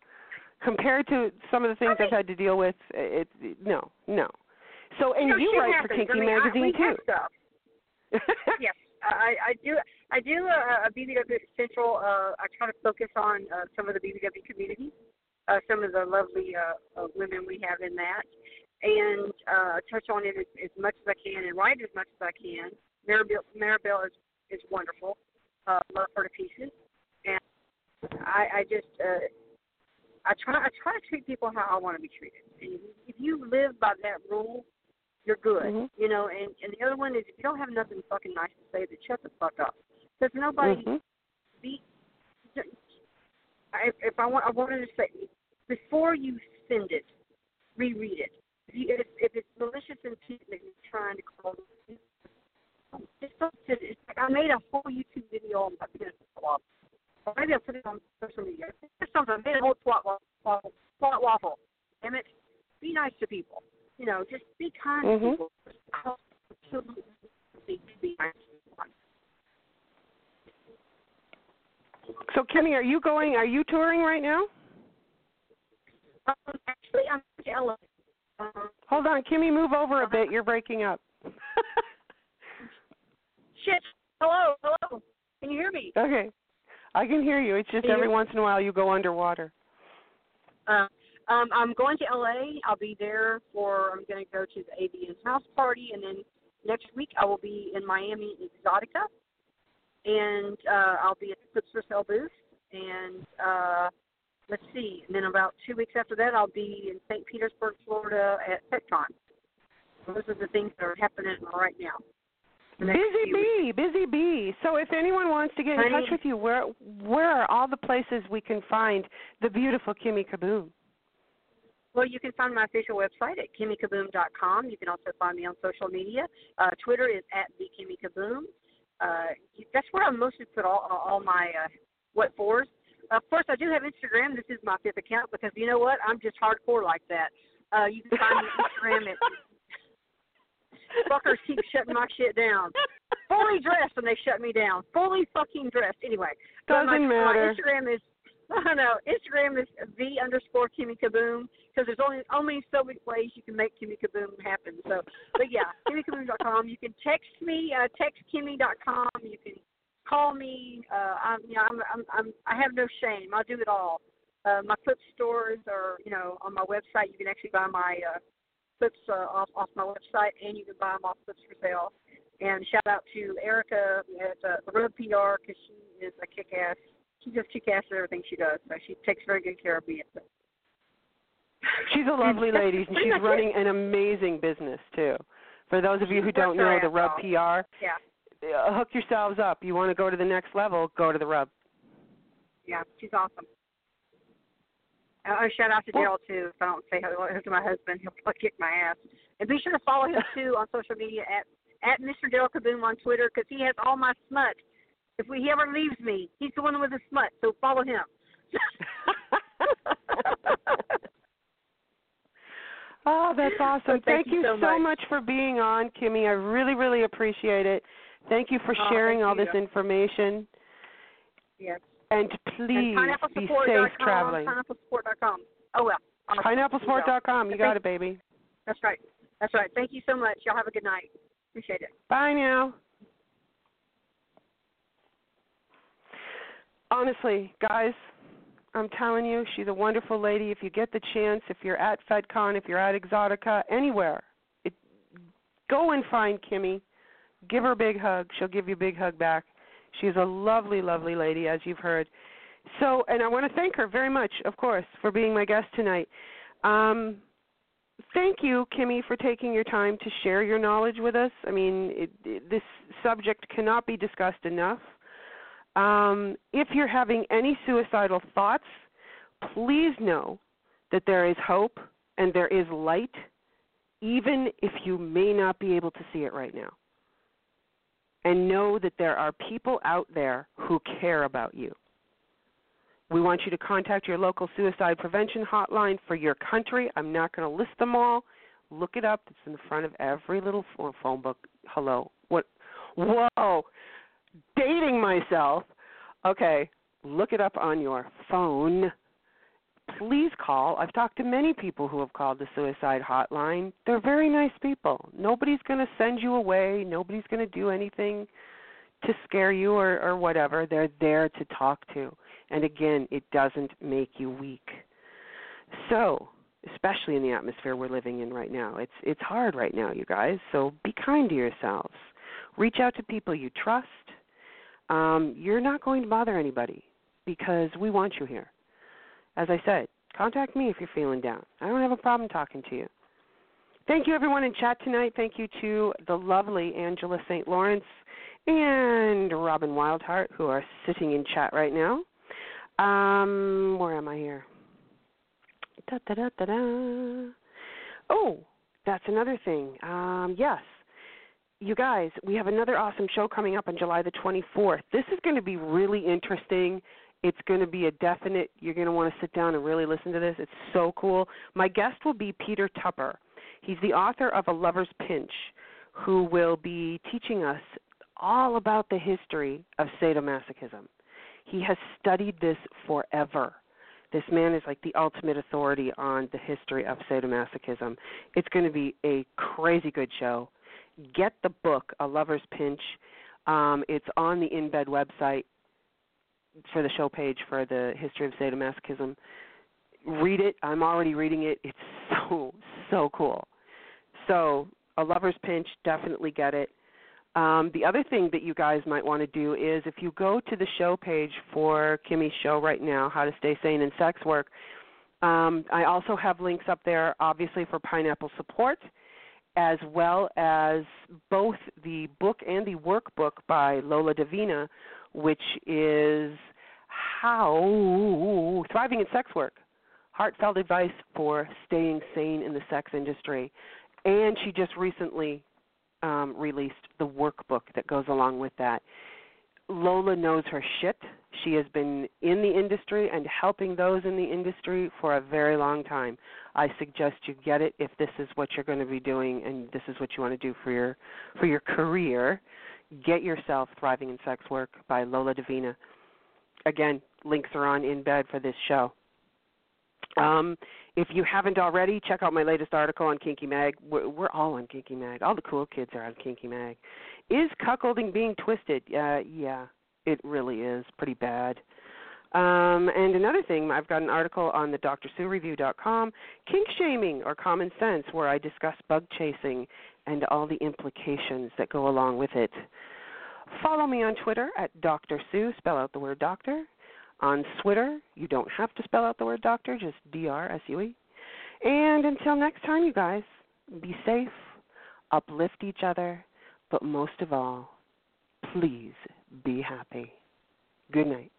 compared to some of the things I I've had to deal with. It, it no, no. So and you, know, you write happens. for Kinky I mean, magazine I, too. Have yes, I, I do. I do a, a BBW Central. Uh, I try to focus on uh, some of the BBW community, uh, some of the lovely uh, uh, women we have in that, and uh, touch on it as, as much as I can and write as much as I can. Maribel, Maribel is is wonderful. Uh, love her to pieces, and I, I just uh, I try I try to treat people how I want to be treated. And if you live by that rule, you're good. Mhm. You know, and and the other one is if you don't have nothing fucking nice to say, then shut the fuck up. Because nobody Mhm. be. I, if I want, I wanted to say before you send it, reread it. If, you, if, if it's malicious intent that you're trying to cause, just don't sit. It's like I made a whole YouTube video on my business swap. Or maybe I'll put it on social media. Just something. I made a whole swap waffle. Swap waffle. Damn it. Be nice to people. You know, just be kind Mhm. to people. Absolutely be nice to people. So, Kenny, are you going? Are you touring right now? Um, actually, I'm LA. Um, Hold on, Kimmie, move over a bit. You're breaking up. shit. Hello, hello. Can you hear me? okay, I can hear you. It's just Can every once in a while you go underwater. Uh, um, I'm going to LA. I'll be there for. I'm going to go to the AVN house party, and then next week I will be in Miami Exotica, and uh, I'll be at the Clips for Sale booth. And uh, let's see, and then about two weeks after that, I'll be in St. Petersburg, Florida, at FetCon. Those are the things that are happening right now. Busy bee, busy bee. So, if anyone wants to get in touch with you, where where are all the places we can find the beautiful Kimmie Kaboom? Well, you can find my official website at kimmiekaboom.com. You can also find me on social media. Uh, Twitter is at the Kimmie Kaboom. Uh, that's where I mostly put all all my uh, what fors. Of course, I do have Instagram. This is my fifth account because you know what? I'm just hardcore like that. Uh, you can find me on Instagram at fuckers keep shutting my shit down. Fully dressed and they shut me down. Fully fucking dressed. Anyway, Doesn't matter. My Instagram is I know Instagram is the underscore Kimmie Kaboom because there's only only so many ways you can make Kimmie Kaboom happen. So, but yeah, KimmieKaboom.com. You can text me, uh, textkimmy.com. You can call me. Uh, I'm, you know, I'm, I'm, I'm, I have no shame. I'll do it all. Uh, my clip stores are, you know, on my website. You can actually buy my uh, clips uh, off off my website, and you can buy them off Clips for Sale. And shout out to Erica at uh, the Road PR because she is a kick-ass. She just kick-ass at everything she does. So she takes very good care of me. So. She's a lovely lady, and she's running an amazing business too. For those of you who don't know, the Rub. PR, Yeah, uh, hook yourselves up. You want to go to the next level? Go to the Rub. yeah, she's awesome. Uh, uh, shout out to Daryl too. If I don't say hello to my husband, he'll kick my ass. And be sure to follow him too on social media at at Mr. Daryl Kaboom on Twitter because he has all my smut. If we, he ever leaves me, he's the one with the smut. So follow him. Oh, that's awesome. So thank you you so much. much for being on, Kimmie. I really, really appreciate it. Thank you for Oh, sharing thank all this you. information. yes. And please be safe traveling. Pineapplesupport.com. Oh well. Awesome. You You got it, baby. That's right. That's right. Thank you so much. Y'all have a good night. Appreciate it. Bye now. Honestly, guys, I'm telling you, she's a wonderful lady. If you get the chance, if you're at FetCon, if you're at Exotica, anywhere, it, go and find Kimmie. Give her a big hug. She'll give you a big hug back. She's a lovely, lovely lady, as you've heard. So, and I want to thank her very much, of course, for being my guest tonight. Um, thank you, Kimmie, for taking your time to share your knowledge with us. I mean, it, it, this subject cannot be discussed enough. Um, if you're having any suicidal thoughts, please know that there is hope and there is light, even if you may not be able to see it right now. And know that there are people out there who care about you. We want you to contact your local suicide prevention hotline for your country. I'm not going to list them all. Look it up. It's in the front of every little phone book. Hello. What? Whoa. Dating myself. Okay. Look it up on your phone. Please call. I've talked to many people who have called the suicide hotline. They're very nice people. Nobody's going to send you away. Nobody's going to do anything to scare you or, or whatever. They're there to talk to. And again, it doesn't make you weak. So, especially in the atmosphere we're living in right now, it's it's hard right now, you guys. So be kind to yourselves. Reach out to people you trust. Um, you're not going to bother anybody because we want you here. As I said, contact me if you're feeling down. I don't have a problem talking to you. Thank you, everyone in chat tonight. Thank you to the lovely Angela St. Lawrence and Robin Wildheart, who are sitting in chat right now. Um, where am I here? Da, da, da, da, da. Oh, that's another thing. Um, yes, you guys, we have another awesome show coming up on July the 24th. This is going to be really interesting. It's going to be a definite, you're going to want to sit down and really listen to this. It's so cool. My guest will be Peter Tupper. He's the author of A Lover's Pinch, who will be teaching us all about the history of sadomasochism. He has studied this forever. This man is like the ultimate authority on the history of sadomasochism. It's going to be a crazy good show. Get the book, A Lover's Pinch. Um, it's on the In Bed website for the show page for the history of sadomasochism. Read it. I'm already reading it. It's so so cool. So, A Lover's Pinch, definitely get it. Um, the other thing that you guys might want to do is if you go to the show page for Kimmie's show right now, How to Stay Sane in Sex Work, um, I also have links up there, obviously, for pineapple support, as well as both the book and the workbook by Lola Davina, which is How Thriving in Sex Work Heartfelt Advice for Staying Sane in the Sex Industry. And she just recently um, released the workbook that goes along with that. Lola knows her shit. She has been in the industry and helping those in the industry for a very long time. I suggest you get it if this is what you're going to be doing and this is what you want to do for your for your career. Get yourself Thriving in Sex Work by Lola Davina. Again, links are on in bed for this show. Um, if you haven't already, check out my latest article on Kinky Mag. We're, we're all on Kinky Mag. All the cool kids are on Kinky Mag. Is cuckolding being twisted? Uh, yeah, it really is pretty bad. Um, and another thing, I've got an article on the DrSueReview.com, kink shaming or common sense, where I discuss bug chasing and all the implications that go along with it. Follow me on Twitter at Dr. Sue, spell out the word doctor, on Twitter. You don't have to spell out the word doctor, just D R S U E. And until next time, you guys, be safe, uplift each other, but most of all, please be happy. Good night.